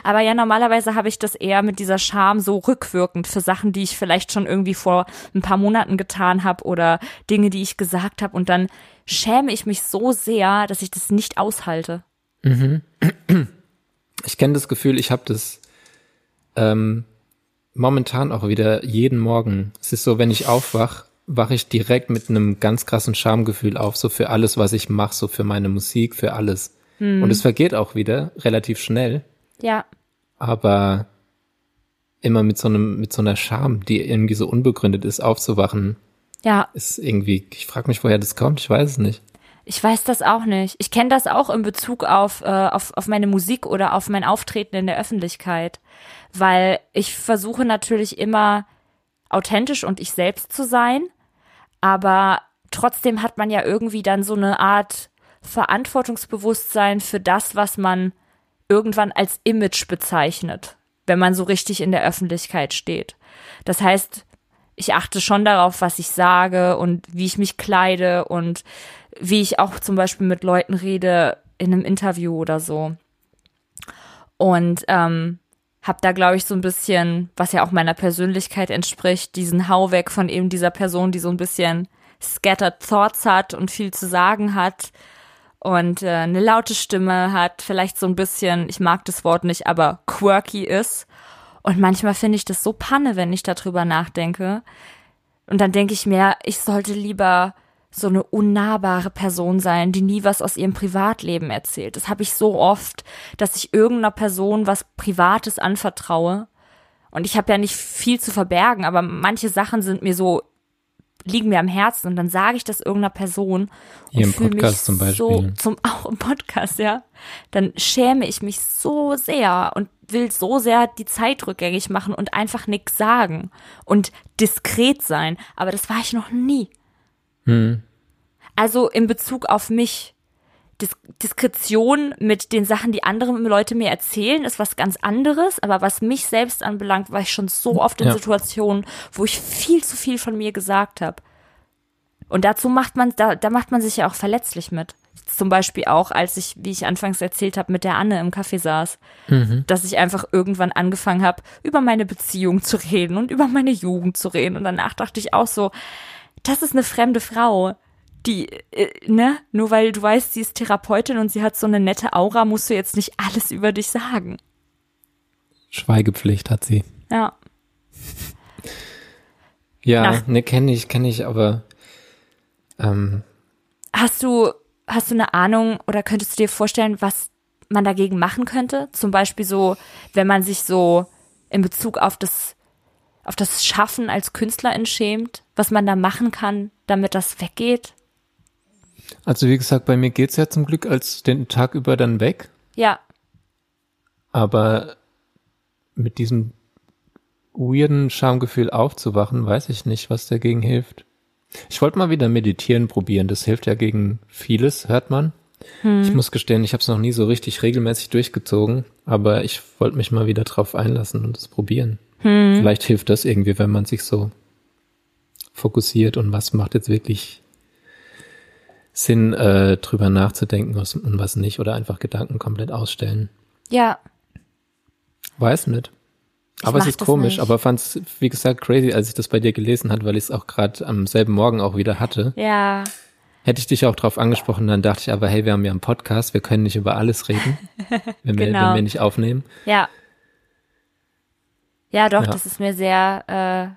Aber ja, normalerweise habe ich das eher mit dieser Scham so rückwirkend für Sachen, die ich vielleicht schon irgendwie vor ein paar Monaten getan habe oder Dinge, die ich gesagt habe und dann schäme ich mich so sehr, dass ich das nicht aushalte. Ich kenne das Gefühl, ich habe das ähm, momentan auch wieder jeden Morgen. Es ist so, wenn ich aufwach, wache ich direkt mit einem ganz krassen Schamgefühl auf, so für alles, was ich mache, so für meine Musik, für alles. Und es vergeht auch wieder relativ schnell, Ja, aber immer mit so einem, mit so einer Scham, die irgendwie so unbegründet ist, aufzuwachen, ja, ist irgendwie, ich frage mich, woher das kommt, ich weiß es nicht. Ich weiß das auch nicht. Ich kenne das auch in Bezug auf, äh, auf, auf meine Musik oder auf mein Auftreten in der Öffentlichkeit. Weil ich versuche natürlich immer authentisch und ich selbst zu sein, aber trotzdem hat man ja irgendwie dann so eine Art Verantwortungsbewusstsein für das, was man irgendwann als Image bezeichnet, wenn man so richtig in der Öffentlichkeit steht. Das heißt, ich achte schon darauf, was ich sage und wie ich mich kleide und wie ich auch zum Beispiel mit Leuten rede in einem Interview oder so. Und ähm, habe da, glaube ich, so ein bisschen, was ja auch meiner Persönlichkeit entspricht, diesen Hau weg von eben dieser Person, die so ein bisschen scattered thoughts hat und viel zu sagen hat und äh, eine laute Stimme hat, vielleicht so ein bisschen, ich mag das Wort nicht, aber quirky ist. Und manchmal finde ich das so panne, wenn ich darüber nachdenke. Und dann denke ich mir, ich sollte lieber so eine unnahbare Person sein, die nie was aus ihrem Privatleben erzählt. Das habe ich so oft, dass ich irgendeiner Person was Privates anvertraue. Und ich habe ja nicht viel zu verbergen, aber manche Sachen sind mir so, liegen mir am Herzen und dann sage ich das irgendeiner Person Hier im und fühle mich Podcast zum so Beispiel. zum auch im Podcast, ja. Dann schäme ich mich so sehr und will so sehr die Zeit rückgängig machen und einfach nichts sagen und diskret sein, aber das war ich noch nie. Hm. Also in Bezug auf mich. Dis Diskretion mit den Sachen, die andere Leute mir erzählen, ist was ganz anderes. Aber was mich selbst anbelangt, war ich schon so oft in Ja. Situationen, wo ich viel zu viel von mir gesagt habe. Und dazu macht man, da, da macht man sich ja auch verletzlich mit. Zum Beispiel auch, als ich, wie ich anfangs erzählt habe, mit der Anne im Café saß, dass ich einfach irgendwann angefangen habe, über meine Beziehung zu reden und über meine Jugend zu reden. Und danach dachte ich auch so, das ist eine fremde Frau. Die, äh, ne, nur weil du weißt, sie ist Therapeutin und sie hat so eine nette Aura, musst du jetzt nicht alles über dich sagen. Schweigepflicht hat sie. Ja. Ja, Nach- ne, kenne ich, kenne ich, aber ähm, Hast du, hast du eine Ahnung oder könntest du dir vorstellen, was man dagegen machen könnte? Zum Beispiel so, wenn man sich so in Bezug auf das, auf das Schaffen als Künstlerin schämt, was man da machen kann, damit das weggeht? Also wie gesagt, bei mir geht's ja zum Glück als den Tag über dann weg, Ja, aber mit diesem weirden Schamgefühl aufzuwachen, weiß ich nicht, was dagegen hilft. Ich wollte mal wieder meditieren probieren, das hilft ja gegen vieles, hört man. Ich muss gestehen, ich habe es noch nie so richtig regelmäßig durchgezogen, aber ich wollte mich mal wieder drauf einlassen und es probieren. Vielleicht hilft das irgendwie, wenn man sich so fokussiert und was macht jetzt wirklich Sinn, äh, drüber nachzudenken was, und was nicht oder einfach Gedanken komplett ausstellen. ja, Weiß nicht. Ich Aber es ist komisch, nicht. aber fand's, wie gesagt, crazy, als ich das bei dir gelesen hat, weil ich es auch gerade am selben Morgen auch wieder hatte. ja, Hätte ich dich auch drauf angesprochen, dann dachte ich aber, hey, wir haben ja einen Podcast, wir können nicht über alles reden, wenn, wir, Genau. wenn wir nicht aufnehmen. ja. Ja, doch, Ja. das ist mir sehr, äh,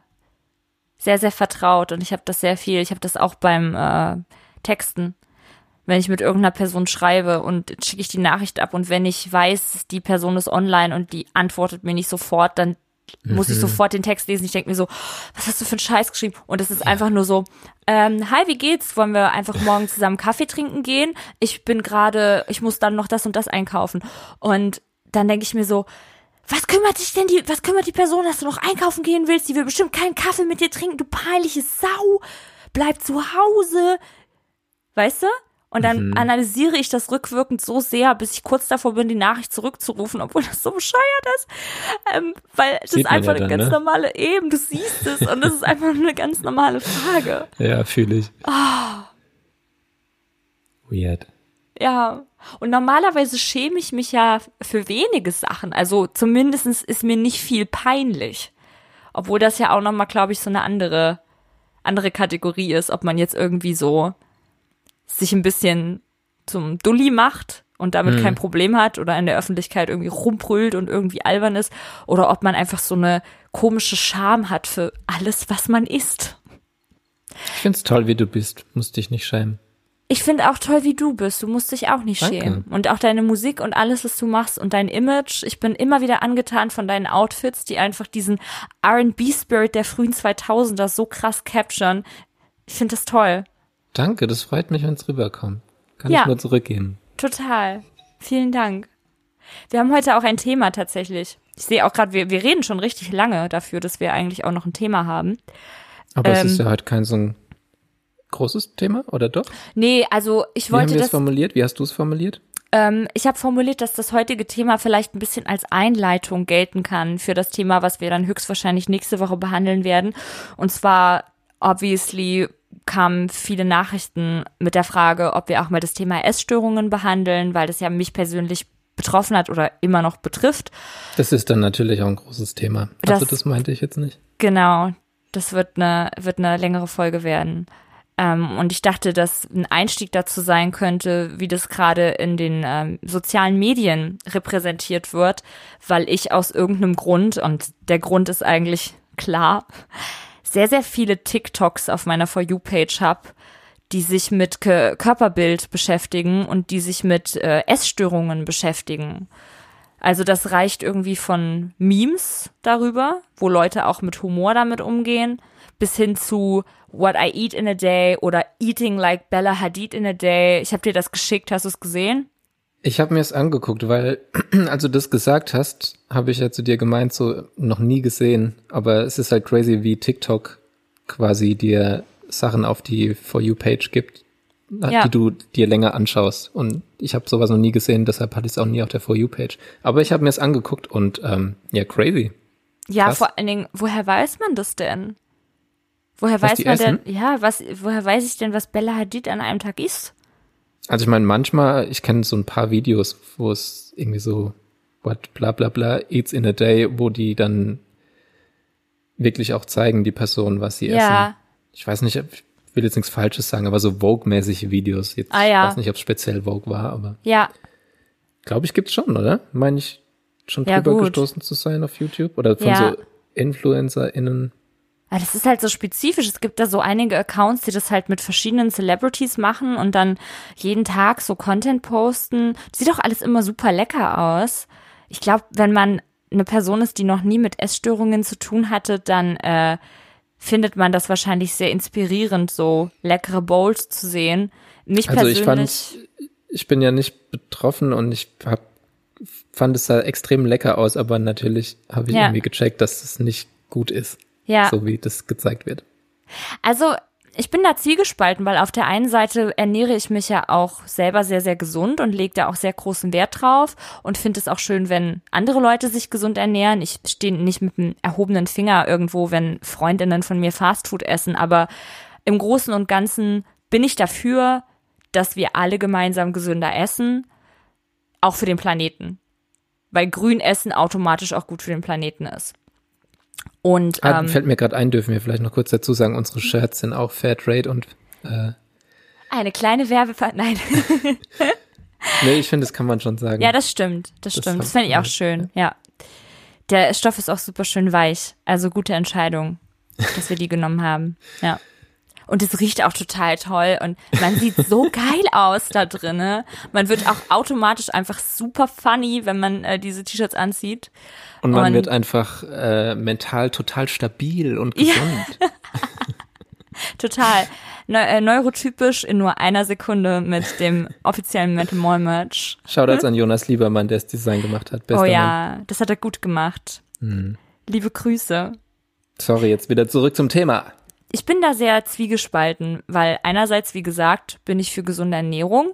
sehr, sehr vertraut und ich habe das sehr viel, ich habe das auch beim, äh, Texten. Wenn ich mit irgendeiner Person schreibe und schicke ich die Nachricht ab und wenn ich weiß, die Person ist online und die antwortet mir nicht sofort, dann muss ich sofort den Text lesen. Ich denke mir so, was hast du für einen Scheiß geschrieben? Und es ist einfach nur so, ähm, hi, wie geht's? Wollen wir einfach morgen zusammen Kaffee trinken gehen? Ich bin gerade, ich muss dann noch das und das einkaufen. Und dann denke ich mir so, was kümmert dich denn die, was kümmert die Person, dass du noch einkaufen gehen willst? Die will bestimmt keinen Kaffee mit dir trinken, du peinliche Sau. Bleib zu Hause. Weißt du? Und dann Mhm. analysiere ich das rückwirkend so sehr, bis ich kurz davor bin, die Nachricht zurückzurufen, obwohl das so bescheuert ist. Ähm, weil das Sieht ist einfach ja eine dann, ganz ne? normale, eben, du siehst es und das ist einfach eine ganz normale Frage. Ja, fühle ich. Ah. Weird. Ja. Und normalerweise schäme ich mich ja für wenige Sachen. Also zumindestens ist mir nicht viel peinlich. Obwohl das ja auch nochmal, glaube ich, so eine andere, andere Kategorie ist, ob man jetzt irgendwie so sich ein bisschen zum Dulli macht und damit Hm. kein Problem hat oder in der Öffentlichkeit irgendwie rumbrüllt und irgendwie albern ist oder ob man einfach so eine komische Scham hat für alles, was man isst. Ich find's toll, wie du bist. Musst dich nicht schämen. Ich finde auch toll, wie du bist. Du musst dich auch nicht Danke. schämen. Und auch deine Musik und alles, was du machst und dein Image. Ich bin immer wieder angetan von deinen Outfits, die einfach diesen R&B-Spirit der frühen 2000er so krass capturen. Ich finde das toll. Danke, das freut mich, wenn's rüberkommt. Kann Ja. ich nur zurückgeben. Total. Vielen Dank. Wir haben heute auch ein Thema tatsächlich. Ich sehe auch gerade, wir, wir reden schon richtig lange dafür, dass wir eigentlich auch noch ein Thema haben. Aber es Ähm. ist ja heute kein so ein großes Thema, oder doch? Nee, also ich Wie haben wollte wir es das. formuliert? Wie hast du es formuliert? Ähm, ich habe formuliert, dass das heutige Thema vielleicht ein bisschen als Einleitung gelten kann für das Thema, was wir dann höchstwahrscheinlich nächste Woche behandeln werden. Und zwar, obviously, kamen viele Nachrichten mit der Frage, ob wir auch mal das Thema Essstörungen behandeln, weil das ja mich persönlich betroffen hat oder immer noch betrifft. Das ist dann natürlich auch ein großes Thema. Das- also das meinte ich jetzt nicht. Genau, das wird eine, wird eine längere Folge werden. Ähm, und ich dachte, dass ein Einstieg dazu sein könnte, wie das gerade in den ähm, sozialen Medien repräsentiert wird, weil ich aus irgendeinem Grund, und der Grund ist eigentlich klar, sehr, sehr viele TikToks auf meiner For You-Page habe, die sich mit Ke Körperbild beschäftigen und die sich mit äh, Essstörungen beschäftigen. Also das reicht irgendwie von Memes darüber, wo Leute auch mit Humor damit umgehen, bis hin zu What I Eat in a Day oder Eating like Bella Hadid in a Day. Ich habe dir das geschickt, hast du es gesehen? Ich habe mir es angeguckt, weil als du das gesagt hast, habe ich ja zu dir gemeint, so noch nie gesehen. Aber es ist halt crazy, wie TikTok quasi dir Sachen auf die For You Page gibt, Ja. die du dir länger anschaust. Und ich habe sowas noch nie gesehen, deshalb hatte ich es auch nie auf der For You Page. Aber ich habe mir es angeguckt und ähm, ja, crazy. Ja, Krass. vor allen Dingen, woher weiß man das denn? Woher Was weiß man essen? denn, ja, was, woher weiß ich denn, was Bella Hadid an einem Tag isst? Also ich meine, manchmal, ich kenne so ein paar Videos, wo es irgendwie so, what, bla bla bla, eats in a day, wo die dann wirklich auch zeigen, die Person, was sie essen. Ja, Ich weiß nicht, ich will jetzt nichts Falsches sagen, aber so Vogue-mäßige Videos. Jetzt, Ah, ja. Ich weiß nicht, ob es speziell Vogue war, aber ja, glaube ich, gibt's schon, oder? Meine ich schon Ja, drüber gut. gestoßen zu sein auf YouTube? Oder von Ja. so InfluencerInnen? Ja, das ist halt so spezifisch. Es gibt da so einige Accounts, die das halt mit verschiedenen Celebrities machen und dann jeden Tag so Content posten. Sieht doch alles immer super lecker aus. Ich glaube, wenn man eine Person ist, die noch nie mit Essstörungen zu tun hatte, dann äh, findet man das wahrscheinlich sehr inspirierend, so leckere Bowls zu sehen. Mich Also ich persönlich. fand, ich bin ja nicht betroffen und ich hab, fand es sah extrem lecker aus, aber natürlich habe ich Ja. irgendwie gecheckt, dass es nicht gut ist, ja. so wie das gezeigt wird. Also, ich bin da zwiegespalten, weil auf der einen Seite ernähre ich mich ja auch selber sehr, sehr gesund und lege da auch sehr großen Wert drauf und finde es auch schön, wenn andere Leute sich gesund ernähren. Ich stehe nicht mit einem erhobenen Finger irgendwo, wenn Freundinnen von mir Fastfood essen, aber im Großen und Ganzen bin ich dafür, dass wir alle gemeinsam gesünder essen, auch für den Planeten. Weil grün essen automatisch auch gut für den Planeten ist. Und Ah, ähm, fällt mir gerade ein, dürfen wir vielleicht noch kurz dazu sagen, unsere Shirts sind auch Fairtrade und äh, eine kleine Werbever... Nein. nee, ich finde, das kann man schon sagen. Ja, das stimmt. Das, Das stimmt. Das fände ich auch schön. Ja. Der Stoff ist auch super schön weich. Also gute Entscheidung, dass wir die genommen haben. Ja. Und es riecht auch total toll und man sieht so geil aus da drinne. Man wird auch automatisch einfach super funny, wenn man äh, diese T-Shirts anzieht. Und man und, wird einfach äh, mental total stabil und gesund. Ja. total. Ne neurotypisch in nur einer Sekunde mit dem offiziellen Metal Mall Merch. Shoutouts hm? an Jonas Liebermann, der das Design gemacht hat. Bester oh ja, Mann. das hat er gut gemacht. Hm. Liebe Grüße. Sorry, jetzt wieder zurück zum Thema. Ich bin da sehr zwiegespalten, weil einerseits, wie gesagt, bin ich für gesunde Ernährung.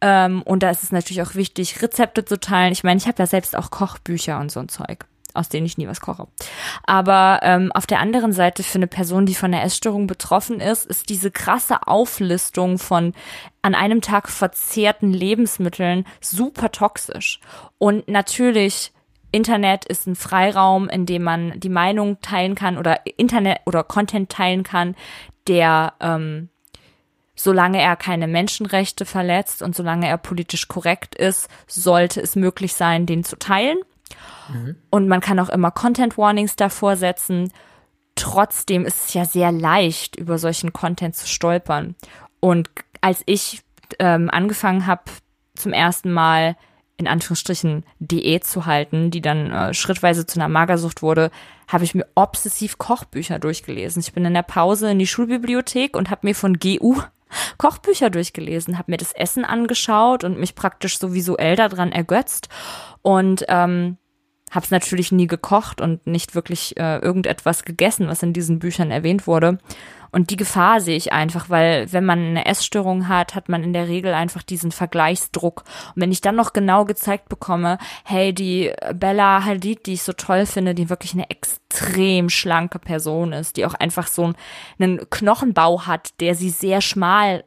Ähm, und da ist es natürlich auch wichtig, Rezepte zu teilen. Ich meine, ich habe ja selbst auch Kochbücher und so ein Zeug, aus denen ich nie was koche. Aber ähm, auf der anderen Seite für eine Person, die von der Essstörung betroffen ist, ist diese krasse Auflistung von an einem Tag verzehrten Lebensmitteln super toxisch. Und natürlich Internet ist ein Freiraum, in dem man die Meinung teilen kann oder Internet oder Content teilen kann, der ähm, solange er keine Menschenrechte verletzt und solange er politisch korrekt ist, sollte es möglich sein, den zu teilen. Mhm. Und man kann auch immer Content Warnings davor setzen. Trotzdem ist es ja sehr leicht, über solchen Content zu stolpern. Und als ich ähm, angefangen habe, zum ersten Mal in Anführungsstrichen Diät zu halten, die dann äh, schrittweise zu einer Magersucht wurde, habe ich mir obsessiv Kochbücher durchgelesen. Ich bin in der Pause in die Schulbibliothek und habe mir von GU Kochbücher durchgelesen, habe mir das Essen angeschaut und mich praktisch so visuell daran ergötzt und ähm, habe es natürlich nie gekocht und nicht wirklich äh, irgendetwas gegessen, was in diesen Büchern erwähnt wurde. Und die Gefahr sehe ich einfach, weil wenn man eine Essstörung hat, hat man in der Regel einfach diesen Vergleichsdruck. Und wenn ich dann noch genau gezeigt bekomme, hey, die Bella Hadid, die ich so toll finde, die wirklich eine extrem schlanke Person ist, die auch einfach so einen Knochenbau hat, der sie sehr schmal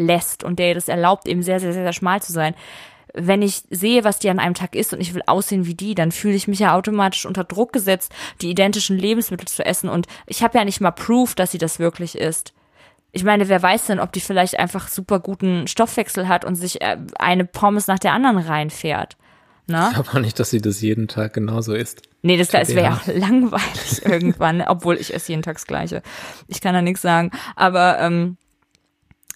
lässt und der ihr das erlaubt, eben sehr, sehr, sehr, sehr schmal zu sein, wenn ich sehe, was die an einem Tag isst und ich will aussehen wie die, dann fühle ich mich ja automatisch unter Druck gesetzt, die identischen Lebensmittel zu essen. Und ich habe ja nicht mal Proof, dass sie das wirklich isst. Ich meine, wer weiß denn, ob die vielleicht einfach super guten Stoffwechsel hat und sich äh, eine Pommes nach der anderen reinfährt. Na? Ich glaube auch nicht, dass sie das jeden Tag genauso isst. Nee, das, das wäre ja auch langweilig irgendwann, obwohl ich esse jeden Tag das Gleiche. Ich kann da nichts sagen. Aber ähm,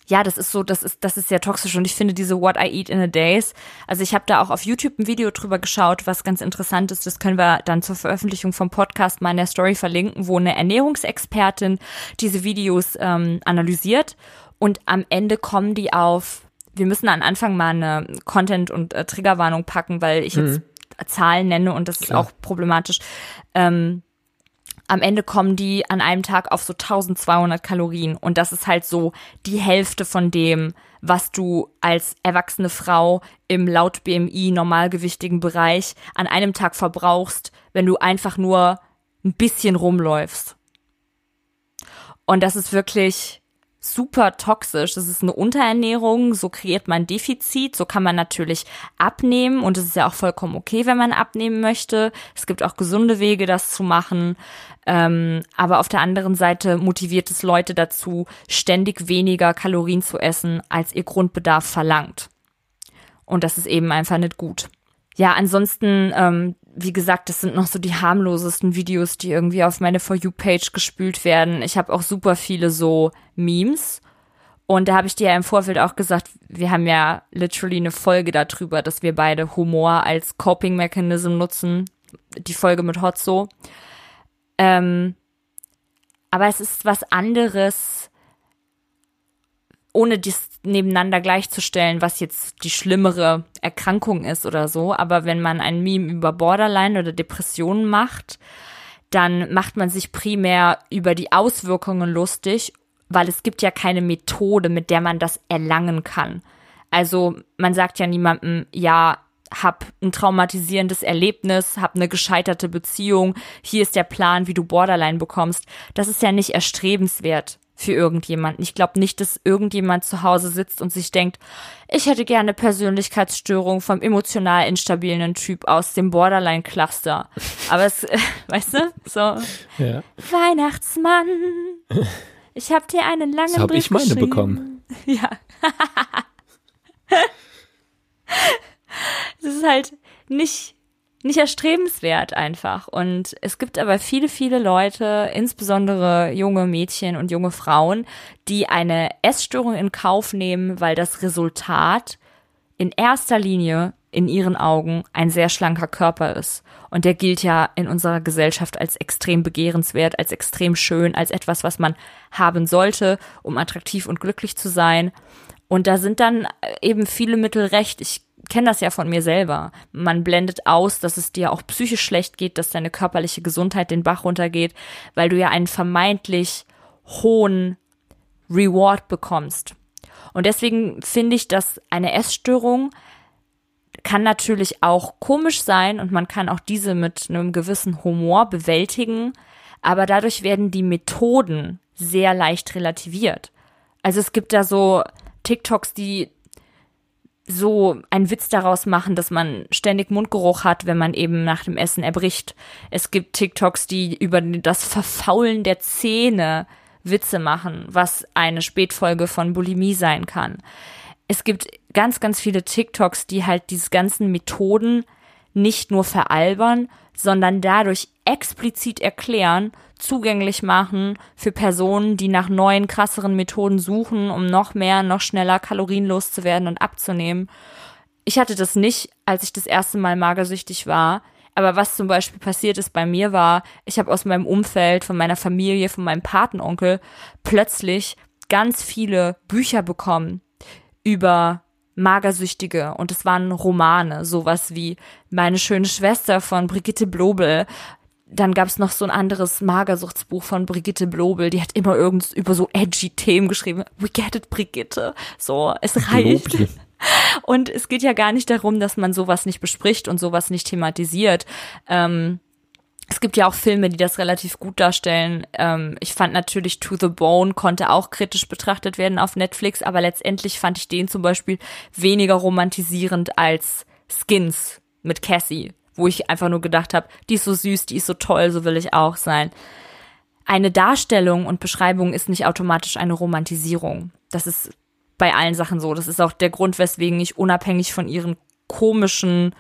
ja, das ist so, das ist, das ist sehr toxisch und ich finde diese What I Eat in a Days, also ich habe da auch auf YouTube ein Video drüber geschaut, was ganz interessant ist, das können wir dann zur Veröffentlichung vom Podcast mal in der Story verlinken, wo eine Ernährungsexpertin diese Videos ähm, analysiert und am Ende kommen die auf, wir müssen am Anfang mal eine Content- und äh, Triggerwarnung packen, weil ich jetzt mhm. Zahlen nenne und das Klar. ist auch problematisch. Ähm, am Ende kommen die an einem Tag auf so 1200 Kalorien und das ist halt so die Hälfte von dem, was du als erwachsene Frau im laut BMI normalgewichtigen Bereich an einem Tag verbrauchst, wenn du einfach nur ein bisschen rumläufst. Und das ist wirklich super toxisch. Das ist eine Unterernährung, so kreiert man Defizit, so kann man natürlich abnehmen und es ist ja auch vollkommen okay, wenn man abnehmen möchte. Es gibt auch gesunde Wege, das zu machen. Ähm, aber auf der anderen Seite motiviert es Leute dazu, ständig weniger Kalorien zu essen, als ihr Grundbedarf verlangt. Und das ist eben einfach nicht gut. Ja, ansonsten ähm, wie gesagt, das sind noch so die harmlosesten Videos, die irgendwie auf meine For You-Page gespült werden. Ich habe auch super viele so Memes. Und da habe ich dir ja im Vorfeld auch gesagt, wir haben ja literally eine Folge darüber, dass wir beide Humor als Coping-Mechanism nutzen. Die Folge mit Hotzo. Ähm, aber es ist was anderes, ohne dies nebeneinander gleichzustellen, was jetzt die schlimmere Erkrankung ist oder so. Aber wenn man ein Meme über Borderline oder Depressionen macht, dann macht man sich primär über die Auswirkungen lustig, weil es gibt ja keine Methode, mit der man das erlangen kann. Also man sagt ja niemandem, ja, hab ein traumatisierendes Erlebnis, hab eine gescheiterte Beziehung, hier ist der Plan, wie du Borderline bekommst. Das ist ja nicht erstrebenswert für irgendjemanden. Ich glaube nicht, dass irgendjemand zu Hause sitzt und sich denkt, ich hätte gerne Persönlichkeitsstörung vom emotional instabilen Typ aus dem Borderline-Cluster. Aber es, äh, weißt du, so ja. Weihnachtsmann, ich habe dir einen langen so hab Brief ich meine bekommen. Ja. Es ist halt nicht nicht erstrebenswert einfach. Und es gibt aber viele, viele Leute, insbesondere junge Mädchen und junge Frauen, die eine Essstörung in Kauf nehmen, weil das Resultat in erster Linie in ihren Augen ein sehr schlanker Körper ist. Und der gilt ja in unserer Gesellschaft als extrem begehrenswert, als extrem schön, als etwas, was man haben sollte, um attraktiv und glücklich zu sein. Und da sind dann eben viele Mittel recht. Ich kenne das ja von mir selber. Man blendet aus, dass es dir auch psychisch schlecht geht, dass deine körperliche Gesundheit den Bach runtergeht, weil du ja einen vermeintlich hohen Reward bekommst. Und deswegen finde ich, dass eine Essstörung kann natürlich auch komisch sein und man kann auch diese mit einem gewissen Humor bewältigen, aber dadurch werden die Methoden sehr leicht relativiert. Also es gibt da so TikToks, die so einen Witz daraus machen, dass man ständig Mundgeruch hat, wenn man eben nach dem Essen erbricht. Es gibt TikToks, die über das Verfaulen der Zähne Witze machen, was eine Spätfolge von Bulimie sein kann. Es gibt ganz, ganz viele TikToks, die halt diese ganzen Methoden nicht nur veralbern, sondern dadurch explizit erklären, zugänglich machen für Personen, die nach neuen, krasseren Methoden suchen, um noch mehr, noch schneller kalorienlos zu werden und abzunehmen. Ich hatte das nicht, als ich das erste Mal magersüchtig war. Aber was zum Beispiel passiert ist bei mir war, ich habe aus meinem Umfeld, von meiner Familie, von meinem Patenonkel plötzlich ganz viele Bücher bekommen über Magersüchtige und es waren Romane, sowas wie Meine schöne Schwester von Brigitte Blobel. Dann gab es noch so ein anderes Magersuchtsbuch von Brigitte Blobel, die hat immer irgend über so edgy Themen geschrieben. We get it, Brigitte. So, es reicht. Blobel. Und es geht ja gar nicht darum, dass man sowas nicht bespricht und sowas nicht thematisiert. Ähm, es gibt ja auch Filme, die das relativ gut darstellen. Ähm, ich fand natürlich To the Bone konnte auch kritisch betrachtet werden auf Netflix, aber letztendlich fand ich den zum Beispiel weniger romantisierend als Skins mit Cassie, wo ich einfach nur gedacht habe, die ist so süß, die ist so toll, so will ich auch sein. Eine Darstellung und Beschreibung ist nicht automatisch eine Romantisierung. Das ist bei allen Sachen so. Das ist auch der Grund, weswegen ich unabhängig von ihren komischen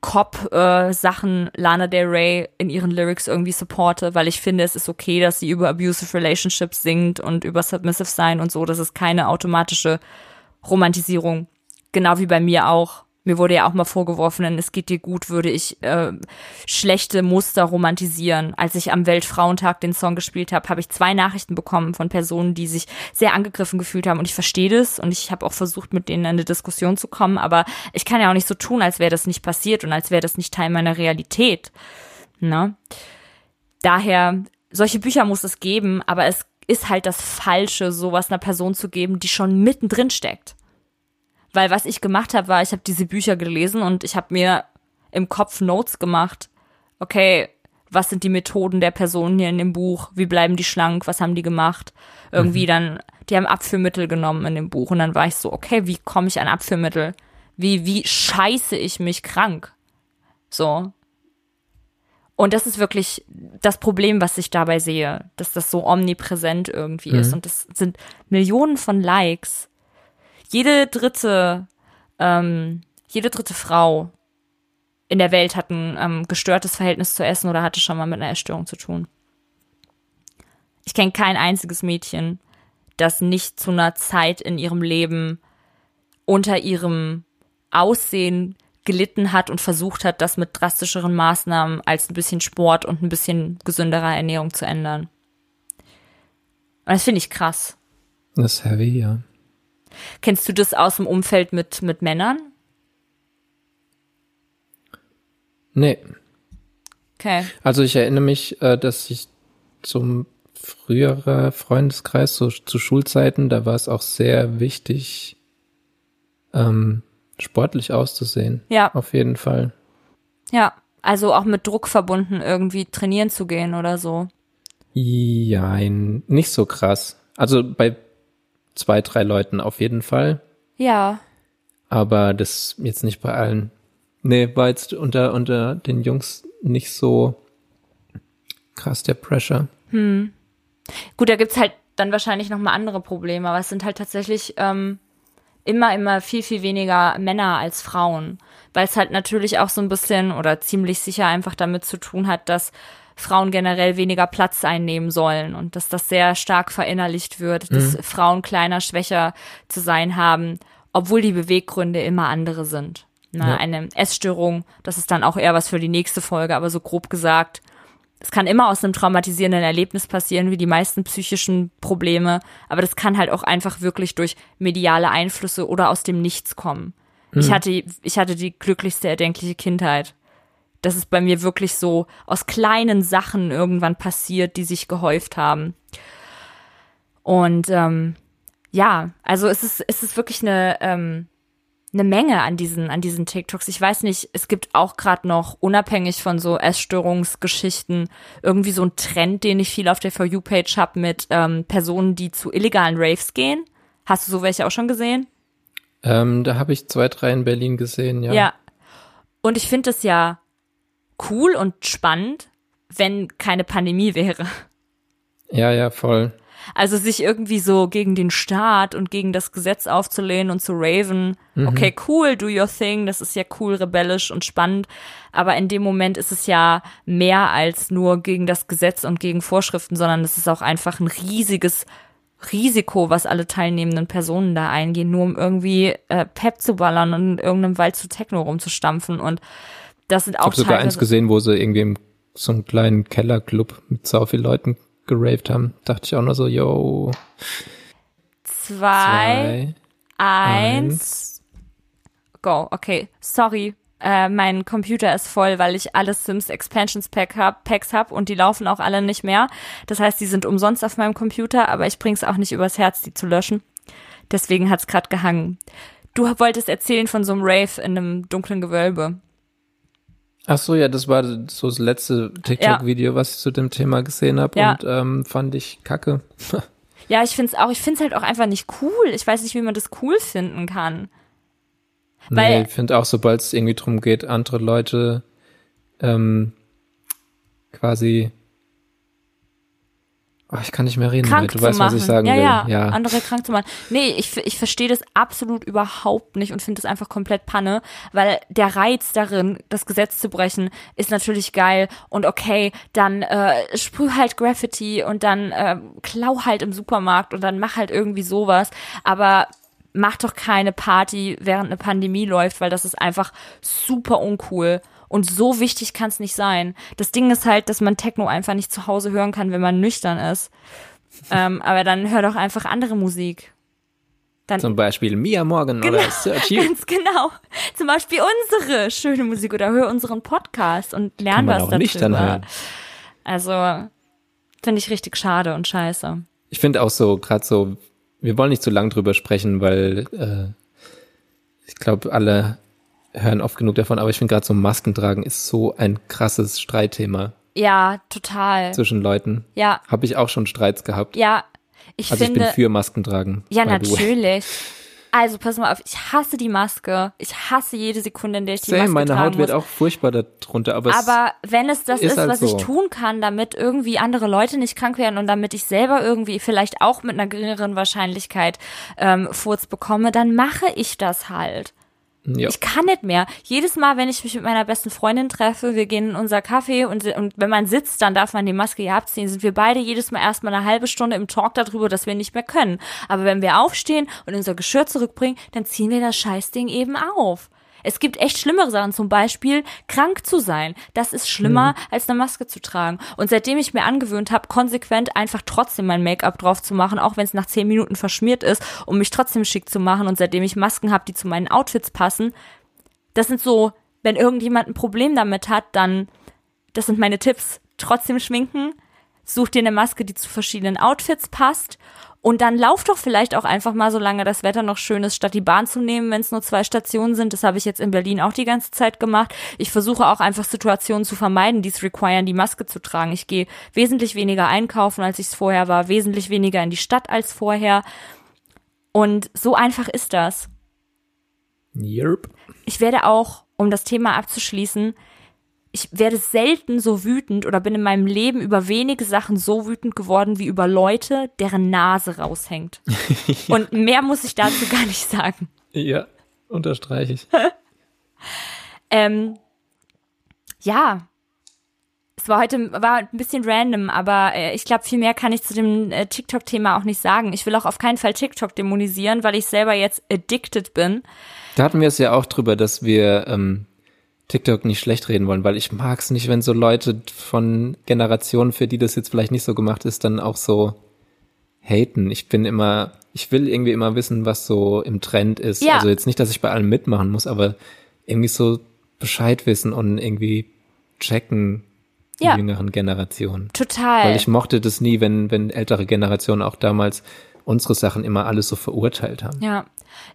Cop-Sachen Lana Del Rey in ihren Lyrics irgendwie supporte, weil ich finde, es ist okay, dass sie über abusive relationships singt und über submissive sein und so. Das ist keine automatische Romantisierung. Genau wie bei mir auch mir wurde ja auch mal vorgeworfen, es geht dir gut, würde ich äh, schlechte Muster romantisieren. Als ich am Weltfrauentag den Song gespielt habe, habe ich zwei Nachrichten bekommen von Personen, die sich sehr angegriffen gefühlt haben. Und ich verstehe das und ich habe auch versucht, mit denen in eine Diskussion zu kommen. Aber ich kann ja auch nicht so tun, als wäre das nicht passiert und als wäre das nicht Teil meiner Realität. Ne? Daher, solche Bücher muss es geben, aber es ist halt das Falsche, sowas einer Person zu geben, die schon mittendrin steckt. Weil was ich gemacht habe, war, ich habe diese Bücher gelesen und ich habe mir im Kopf Notes gemacht. Okay, was sind die Methoden der Personen hier in dem Buch? Wie bleiben die schlank? Was haben die gemacht? Irgendwie mhm. dann, die haben Abführmittel genommen in dem Buch und dann war ich so, okay, wie komme ich an Abführmittel? Wie, wie scheiße ich mich krank? So. Und das ist wirklich das Problem, was ich dabei sehe, dass das so omnipräsent irgendwie mhm. ist. Und das sind Millionen von Likes jede dritte, ähm, jede dritte Frau in der Welt hat ein ähm, gestörtes Verhältnis zu Essen oder hatte schon mal mit einer Essstörung zu tun. Ich kenne kein einziges Mädchen, das nicht zu einer Zeit in ihrem Leben unter ihrem Aussehen gelitten hat und versucht hat, das mit drastischeren Maßnahmen als ein bisschen Sport und ein bisschen gesünderer Ernährung zu ändern. Und das finde ich krass. Das ist heavy, ja. Kennst du das aus dem Umfeld mit, mit Männern? Nee. Okay. Also ich erinnere mich, äh, dass ich zum früherer Freundeskreis, so zu Schulzeiten, da war es auch sehr wichtig, ähm, sportlich auszusehen. Ja. Auf jeden Fall. Ja, also auch mit Druck verbunden, irgendwie trainieren zu gehen oder so. Ja, nicht so krass. Also bei zwei, drei Leuten auf jeden Fall. Ja. Aber das jetzt nicht bei allen. Nee, war jetzt unter, unter den Jungs nicht so krass der Pressure. Hm. Gut, da gibt's halt dann wahrscheinlich nochmal andere Probleme, aber es sind halt tatsächlich ähm, immer, immer viel, viel weniger Männer als Frauen. Weil es halt natürlich auch so ein bisschen oder ziemlich sicher einfach damit zu tun hat, dass Frauen generell weniger Platz einnehmen sollen und dass das sehr stark verinnerlicht wird, mhm. dass Frauen kleiner, schwächer zu sein haben, obwohl die Beweggründe immer andere sind. Na, ja. Eine Essstörung, das ist dann auch eher was für die nächste Folge, aber so grob gesagt, es kann immer aus einem traumatisierenden Erlebnis passieren, wie die meisten psychischen Probleme, aber das kann halt auch einfach wirklich durch mediale Einflüsse oder aus dem Nichts kommen. Mhm. Ich hatte, ich hatte die glücklichste erdenkliche Kindheit das ist bei mir wirklich so aus kleinen Sachen irgendwann passiert, die sich gehäuft haben. Und ähm, ja, also es ist, es ist wirklich eine, ähm, eine Menge an diesen, an diesen TikToks. Ich weiß nicht, es gibt auch gerade noch, unabhängig von so Essstörungsgeschichten, irgendwie so ein Trend, den ich viel auf der For You-Page habe mit ähm, Personen, die zu illegalen Raves gehen. Hast du so welche auch schon gesehen? Ähm, da habe ich zwei, drei in Berlin gesehen, ja. Ja. Und ich finde es ja cool und spannend, wenn keine Pandemie wäre. Ja, ja, voll. Also sich irgendwie so gegen den Staat und gegen das Gesetz aufzulehnen und zu raven. Mhm. Okay, cool, do your thing. Das ist ja cool, rebellisch und spannend. Aber in dem Moment ist es ja mehr als nur gegen das Gesetz und gegen Vorschriften, sondern es ist auch einfach ein riesiges Risiko, was alle teilnehmenden Personen da eingehen, nur um irgendwie äh, Pep zu ballern und in irgendeinem Wald zu Techno rumzustampfen und das sind auch Ich habe sogar eins gesehen, wo sie irgendwie im so einen kleinen Kellerclub mit so vielen Leuten geraved haben. Dachte ich auch nur so, yo. Zwei, zwei eins, eins, go. Okay, sorry. Äh, mein Computer ist voll, weil ich alle Sims Expansions Pack hab, Packs habe und die laufen auch alle nicht mehr. Das heißt, die sind umsonst auf meinem Computer, aber ich bring's auch nicht übers Herz, die zu löschen. Deswegen hat's gerade gehangen. Du wolltest erzählen von so einem Rave in einem dunklen Gewölbe. Ach so, ja, das war so das letzte TikTok-Video, ja. was ich zu dem Thema gesehen habe ja. und ähm, fand ich kacke. ja, ich finde es auch, ich finde es halt auch einfach nicht cool. Ich weiß nicht, wie man das cool finden kann. Weil, nee, ich finde auch, sobald es irgendwie drum geht, andere Leute ähm, quasi Oh, ich kann nicht mehr reden. Krank du weißt, machen. was ich sagen ja, will. Ja, ja, andere krank zu machen. Nee, ich, ich verstehe das absolut überhaupt nicht und finde das einfach komplett Panne, weil der Reiz darin, das Gesetz zu brechen, ist natürlich geil und okay, dann äh, sprüh halt Graffiti und dann äh, klau halt im Supermarkt und dann mach halt irgendwie sowas, aber mach doch keine Party, während eine Pandemie läuft, weil das ist einfach super uncool. Und so wichtig kann es nicht sein. Das Ding ist halt, dass man Techno einfach nicht zu Hause hören kann, wenn man nüchtern ist. ähm, aber dann hör doch einfach andere Musik. Dann, Zum Beispiel Mia Morgan genau, oder Search You. Ganz genau. Zum Beispiel unsere schöne Musik oder hör unseren Podcast und lern was darüber. Nicht dann hören. Also finde ich richtig schade und scheiße. Ich finde auch so, gerade so, wir wollen nicht zu lang drüber sprechen, weil äh, ich glaube, alle hören oft genug davon, aber ich finde gerade so Masken tragen ist so ein krasses Streitthema. Ja, total. Zwischen Leuten. Ja. Habe ich auch schon Streits gehabt. Ja, ich also finde. ich bin für Masken tragen. Ja, natürlich. Also pass mal auf, ich hasse die Maske. Ich hasse jede Sekunde, in der ich die Same, Maske meine Haut muss. wird auch furchtbar darunter, aber Aber wenn es das ist, ist halt was so. ich tun kann, damit irgendwie andere Leute nicht krank werden und damit ich selber irgendwie vielleicht auch mit einer geringeren Wahrscheinlichkeit ähm, Furz bekomme, dann mache ich das halt. Ja. Ich kann nicht mehr. Jedes Mal, wenn ich mich mit meiner besten Freundin treffe, wir gehen in unser Café und, und wenn man sitzt, dann darf man die Maske ja abziehen, sind wir beide jedes Mal erstmal eine halbe Stunde im Talk darüber, dass wir nicht mehr können. Aber wenn wir aufstehen und unser Geschirr zurückbringen, dann ziehen wir das Scheißding eben auf. Es gibt echt schlimmere Sachen, zum Beispiel krank zu sein. Das ist schlimmer, mhm. als eine Maske zu tragen. Und seitdem ich mir angewöhnt habe, konsequent einfach trotzdem mein Make-up drauf zu machen, auch wenn es nach zehn Minuten verschmiert ist, um mich trotzdem schick zu machen und seitdem ich Masken habe, die zu meinen Outfits passen, das sind so, wenn irgendjemand ein Problem damit hat, dann, das sind meine Tipps. Trotzdem schminken, such dir eine Maske, die zu verschiedenen Outfits passt und dann lauf doch vielleicht auch einfach mal, solange das Wetter noch schön ist, statt die Bahn zu nehmen, wenn es nur zwei Stationen sind. Das habe ich jetzt in Berlin auch die ganze Zeit gemacht. Ich versuche auch einfach Situationen zu vermeiden, die es requiren, die Maske zu tragen. Ich gehe wesentlich weniger einkaufen, als ich es vorher war, wesentlich weniger in die Stadt als vorher. Und so einfach ist das. Yep. Ich werde auch, um das Thema abzuschließen, ich werde selten so wütend oder bin in meinem Leben über wenige Sachen so wütend geworden wie über Leute, deren Nase raushängt. ja. Und mehr muss ich dazu gar nicht sagen. Ja, unterstreiche ich. ähm, ja, es war heute war ein bisschen random, aber äh, ich glaube, viel mehr kann ich zu dem äh, TikTok-Thema auch nicht sagen. Ich will auch auf keinen Fall TikTok dämonisieren, weil ich selber jetzt addicted bin. Da hatten wir es ja auch drüber, dass wir ähm, TikTok nicht schlecht reden wollen, weil ich mag es nicht, wenn so Leute von Generationen, für die das jetzt vielleicht nicht so gemacht ist, dann auch so haten. Ich bin immer, ich will irgendwie immer wissen, was so im Trend ist. Ja. Also jetzt nicht, dass ich bei allem mitmachen muss, aber irgendwie so Bescheid wissen und irgendwie checken, die ja. jüngeren Generationen. Total. Weil ich mochte das nie, wenn, wenn ältere Generationen auch damals unsere Sachen immer alles so verurteilt haben. Ja.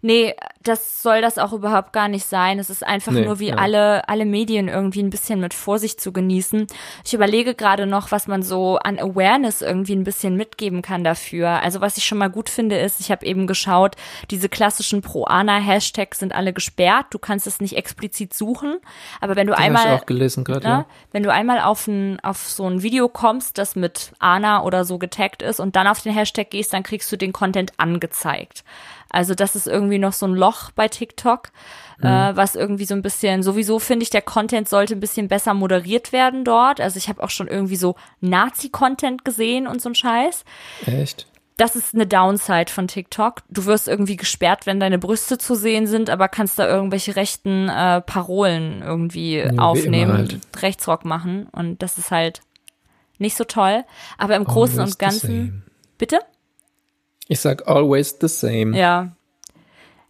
Nee, das soll das auch überhaupt gar nicht sein. Es ist einfach nee, nur wie ja. alle, alle Medien irgendwie ein bisschen mit Vorsicht zu genießen. Ich überlege gerade noch, was man so an Awareness irgendwie ein bisschen mitgeben kann dafür. Also was ich schon mal gut finde, ist, ich habe eben geschaut, diese klassischen Pro-Ana-Hashtags sind alle gesperrt. Du kannst es nicht explizit suchen. Aber wenn du Den einmal, ich auch gelesen grad, ne, ja. wenn du einmal auf, ein, auf so ein Video kommst, das mit Ana oder so getaggt ist und dann auf den Hashtag gehst, dann kriegst du den Content angezeigt. Also das ist irgendwie noch so ein Loch bei TikTok, mhm. äh, was irgendwie so ein bisschen, sowieso finde ich, der Content sollte ein bisschen besser moderiert werden dort. Also ich habe auch schon irgendwie so Nazi-Content gesehen und so ein Scheiß. Echt? Das ist eine Downside von TikTok. Du wirst irgendwie gesperrt, wenn deine Brüste zu sehen sind, aber kannst da irgendwelche rechten äh, Parolen irgendwie ja, aufnehmen, halt. Rechtsrock machen. Und das ist halt nicht so toll. Aber im Großen und Ganzen. Bitte? Ich sag always the same. Ja.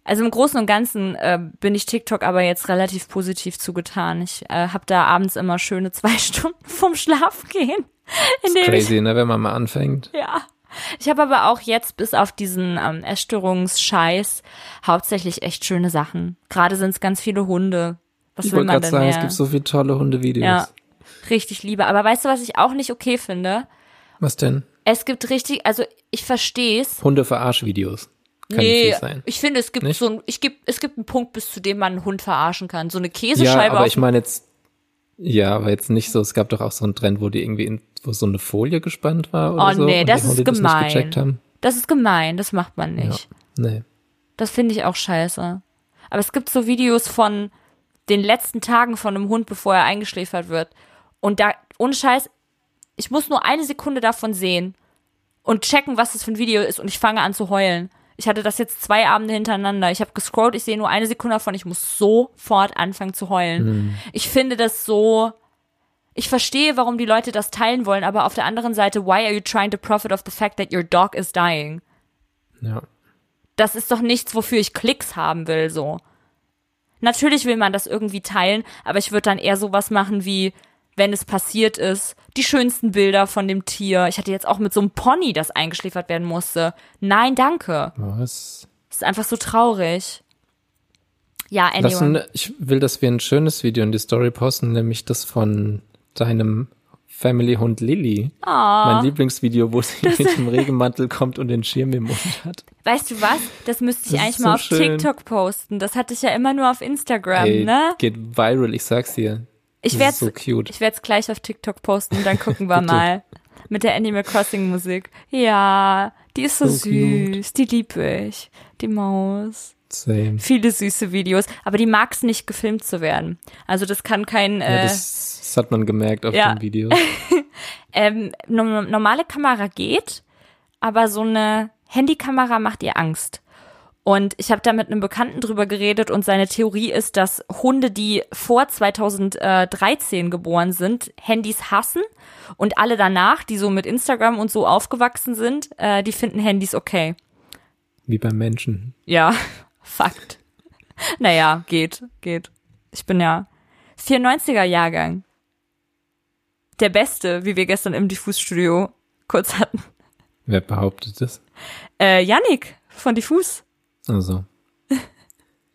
Also im Großen und Ganzen äh, bin ich TikTok aber jetzt relativ positiv zugetan. Ich äh, habe da abends immer schöne zwei Stunden vom Schlafengehen. Das ist crazy, ich, ne, wenn man mal anfängt. Ja. Ich habe aber auch jetzt bis auf diesen ähm, Essstörungsscheiß hauptsächlich echt schöne Sachen. Gerade sind es ganz viele Hunde. Was ich will man denn sagen, mehr? es gibt so viele tolle Hundevideos. Ja, richtig liebe. Aber weißt du, was ich auch nicht okay finde? Was denn? Es gibt richtig, also ich verstehe es. Hunde-Verarsch-Videos. Kann nee, sein. ich finde, es gibt nicht? so ein, ich gibt, es gibt einen Punkt, bis zu dem man einen Hund verarschen kann. So eine Käsescheibe. Ja, aber ich meine jetzt, ja, aber jetzt nicht so, es gab doch auch so einen Trend, wo die irgendwie in, wo so eine Folie gespannt war oder oh, so. Oh nee, das ist gemein. Das, das ist gemein, das macht man nicht. Ja, nee. Das finde ich auch scheiße. Aber es gibt so Videos von den letzten Tagen von einem Hund, bevor er eingeschläfert wird. Und da, ohne Scheiß, ich muss nur eine Sekunde davon sehen und checken, was das für ein Video ist und ich fange an zu heulen. Ich hatte das jetzt zwei Abende hintereinander. Ich habe gescrollt, ich sehe nur eine Sekunde davon, ich muss sofort anfangen zu heulen. Mhm. Ich finde das so. Ich verstehe, warum die Leute das teilen wollen, aber auf der anderen Seite, why are you trying to profit of the fact that your dog is dying? Ja. Das ist doch nichts, wofür ich Klicks haben will, so. Natürlich will man das irgendwie teilen, aber ich würde dann eher sowas machen wie, wenn es passiert ist. Die schönsten Bilder von dem Tier. Ich hatte jetzt auch mit so einem Pony, das eingeschläfert werden musste. Nein, danke. Was? Das ist einfach so traurig. Ja, anyway. Lassen, ich will, dass wir ein schönes Video in die Story posten, nämlich das von deinem Family-Hund Lilly. Oh, mein Lieblingsvideo, wo sie mit dem Regenmantel kommt und den Schirm im Mund hat. Weißt du was? Das müsste ich das eigentlich mal auf schön. TikTok posten. Das hatte ich ja immer nur auf Instagram, Ey, ne? Geht viral, ich sag's dir. Ich werde so ich werde es gleich auf TikTok posten und dann gucken wir mal mit der Animal Crossing Musik. Ja, die ist so, so süß, cute. die liebe ich, die Maus. Same. Viele süße Videos, aber die mag es nicht gefilmt zu werden. Also das kann kein. Äh, ja, das, das hat man gemerkt auf ja. dem Video. ähm, normale Kamera geht, aber so eine Handykamera macht ihr Angst. Und ich habe da mit einem Bekannten drüber geredet und seine Theorie ist, dass Hunde, die vor 2013 geboren sind, Handys hassen und alle danach, die so mit Instagram und so aufgewachsen sind, äh, die finden Handys okay. Wie beim Menschen. Ja, Fakt. naja, geht, geht. Ich bin ja 94er Jahrgang. Der beste, wie wir gestern im Diffusstudio kurz hatten. Wer behauptet das? Äh, Yannick von Diffus. Also.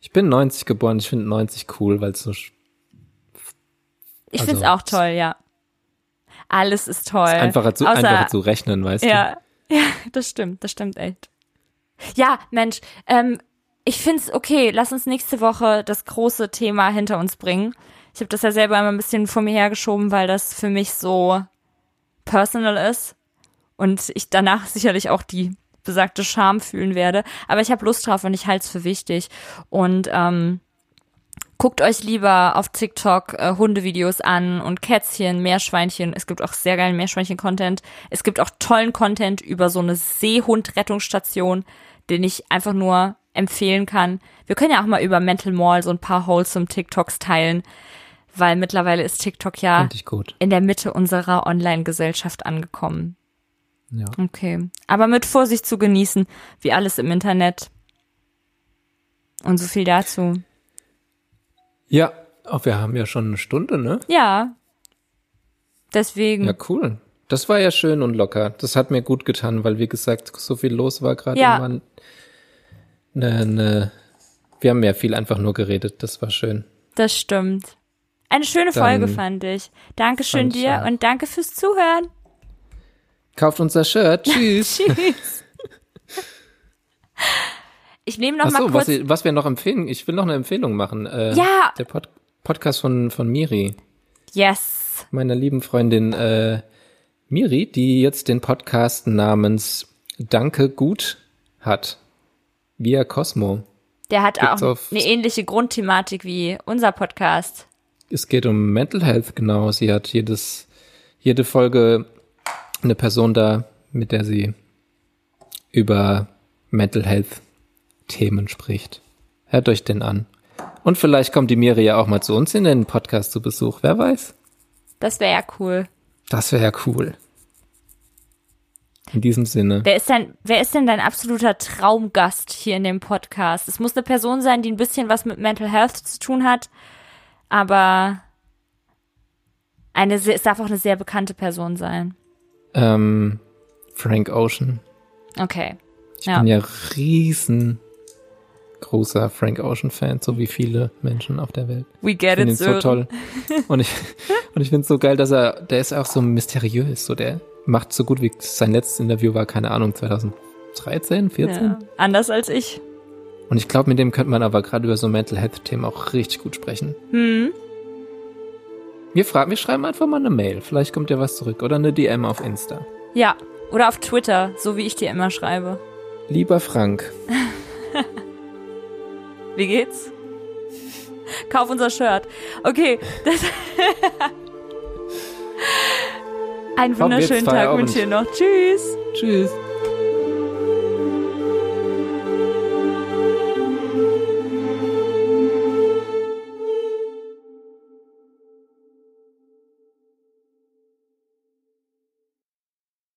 Ich bin 90 geboren, ich finde 90 cool, weil es so. Ich also, finde es auch toll, ja. Alles ist toll. Ist einfacher zu, Außer, einfacher zu rechnen, weißt ja, du? Ja, das stimmt, das stimmt echt. Ja, Mensch, ähm, ich finde es okay, lass uns nächste Woche das große Thema hinter uns bringen. Ich habe das ja selber immer ein bisschen vor mir hergeschoben, weil das für mich so personal ist und ich danach sicherlich auch die besagte Scham fühlen werde. Aber ich habe Lust drauf und ich halte es für wichtig. Und ähm, guckt euch lieber auf TikTok äh, Hundevideos an und Kätzchen, Meerschweinchen. Es gibt auch sehr geilen Meerschweinchen-Content. Es gibt auch tollen Content über so eine Seehund-Rettungsstation, den ich einfach nur empfehlen kann. Wir können ja auch mal über Mental Mall so ein paar wholesome TikToks teilen, weil mittlerweile ist TikTok ja in der Mitte unserer Online-Gesellschaft angekommen. Ja. Okay. Aber mit Vorsicht zu genießen, wie alles im Internet. Und so viel dazu. Ja, auch wir haben ja schon eine Stunde, ne? Ja. Deswegen. Ja, cool. Das war ja schön und locker. Das hat mir gut getan, weil wie gesagt, so viel los war gerade. Ja. Ne, ne, wir haben ja viel einfach nur geredet. Das war schön. Das stimmt. Eine schöne Dann Folge fand ich. Dankeschön dir und danke fürs Zuhören. Kauft unser Shirt. Tschüss. Tschüss. Ich nehme noch Ach so, mal was, kurz. ich- was wir noch empfehlen, ich will noch eine Empfehlung machen. Äh, Ja. Der Pod Podcast von, von Miri, Yes. meiner lieben Freundin äh, Miri, die jetzt den Podcast namens Danke gut hat. Via Cosmo. Der hat Gibt's auch eine ähnliche Grundthematik wie unser Podcast. Es geht um Mental Health, genau. Sie hat jedes, jede Folge eine Person da, mit der sie über Mental Health Themen spricht. Hört euch den an. Und vielleicht kommt die Miri ja auch mal zu uns in den Podcast zu Besuch. Wer weiß? Das wäre ja cool. Das wäre ja cool. In diesem Sinne. Wer ist denn, wer ist denn dein absoluter Traumgast hier in dem Podcast? Es muss eine Person sein, die ein bisschen was mit Mental Health zu tun hat, aber eine, es darf auch eine sehr bekannte Person sein. Ähm, Frank Ocean. Okay. Ich Ja. bin ja riesen großer Frank Ocean Fan, so wie viele Menschen auf der Welt. We get Ich finde ihn it, so toll. Und ich, und ich finde es so geil, dass er, der ist auch so mysteriös, so der macht so gut wie sein letztes Interview war, keine Ahnung, 2013, 14. Ja. Anders als ich. Und ich glaube, mit dem könnte man aber gerade über so Mental Health Themen auch richtig gut sprechen. Hm. Wir fragen, wir schreiben einfach mal eine Mail. Vielleicht kommt ja was zurück oder eine DM auf Insta. Ja. Oder auf Twitter, so wie ich dir immer schreibe. Lieber Frank, Wie geht's? Kauf unser Shirt. Okay. Das Einen wunderschönen Tag wünsche ich dir noch. Tschüss. tschüss.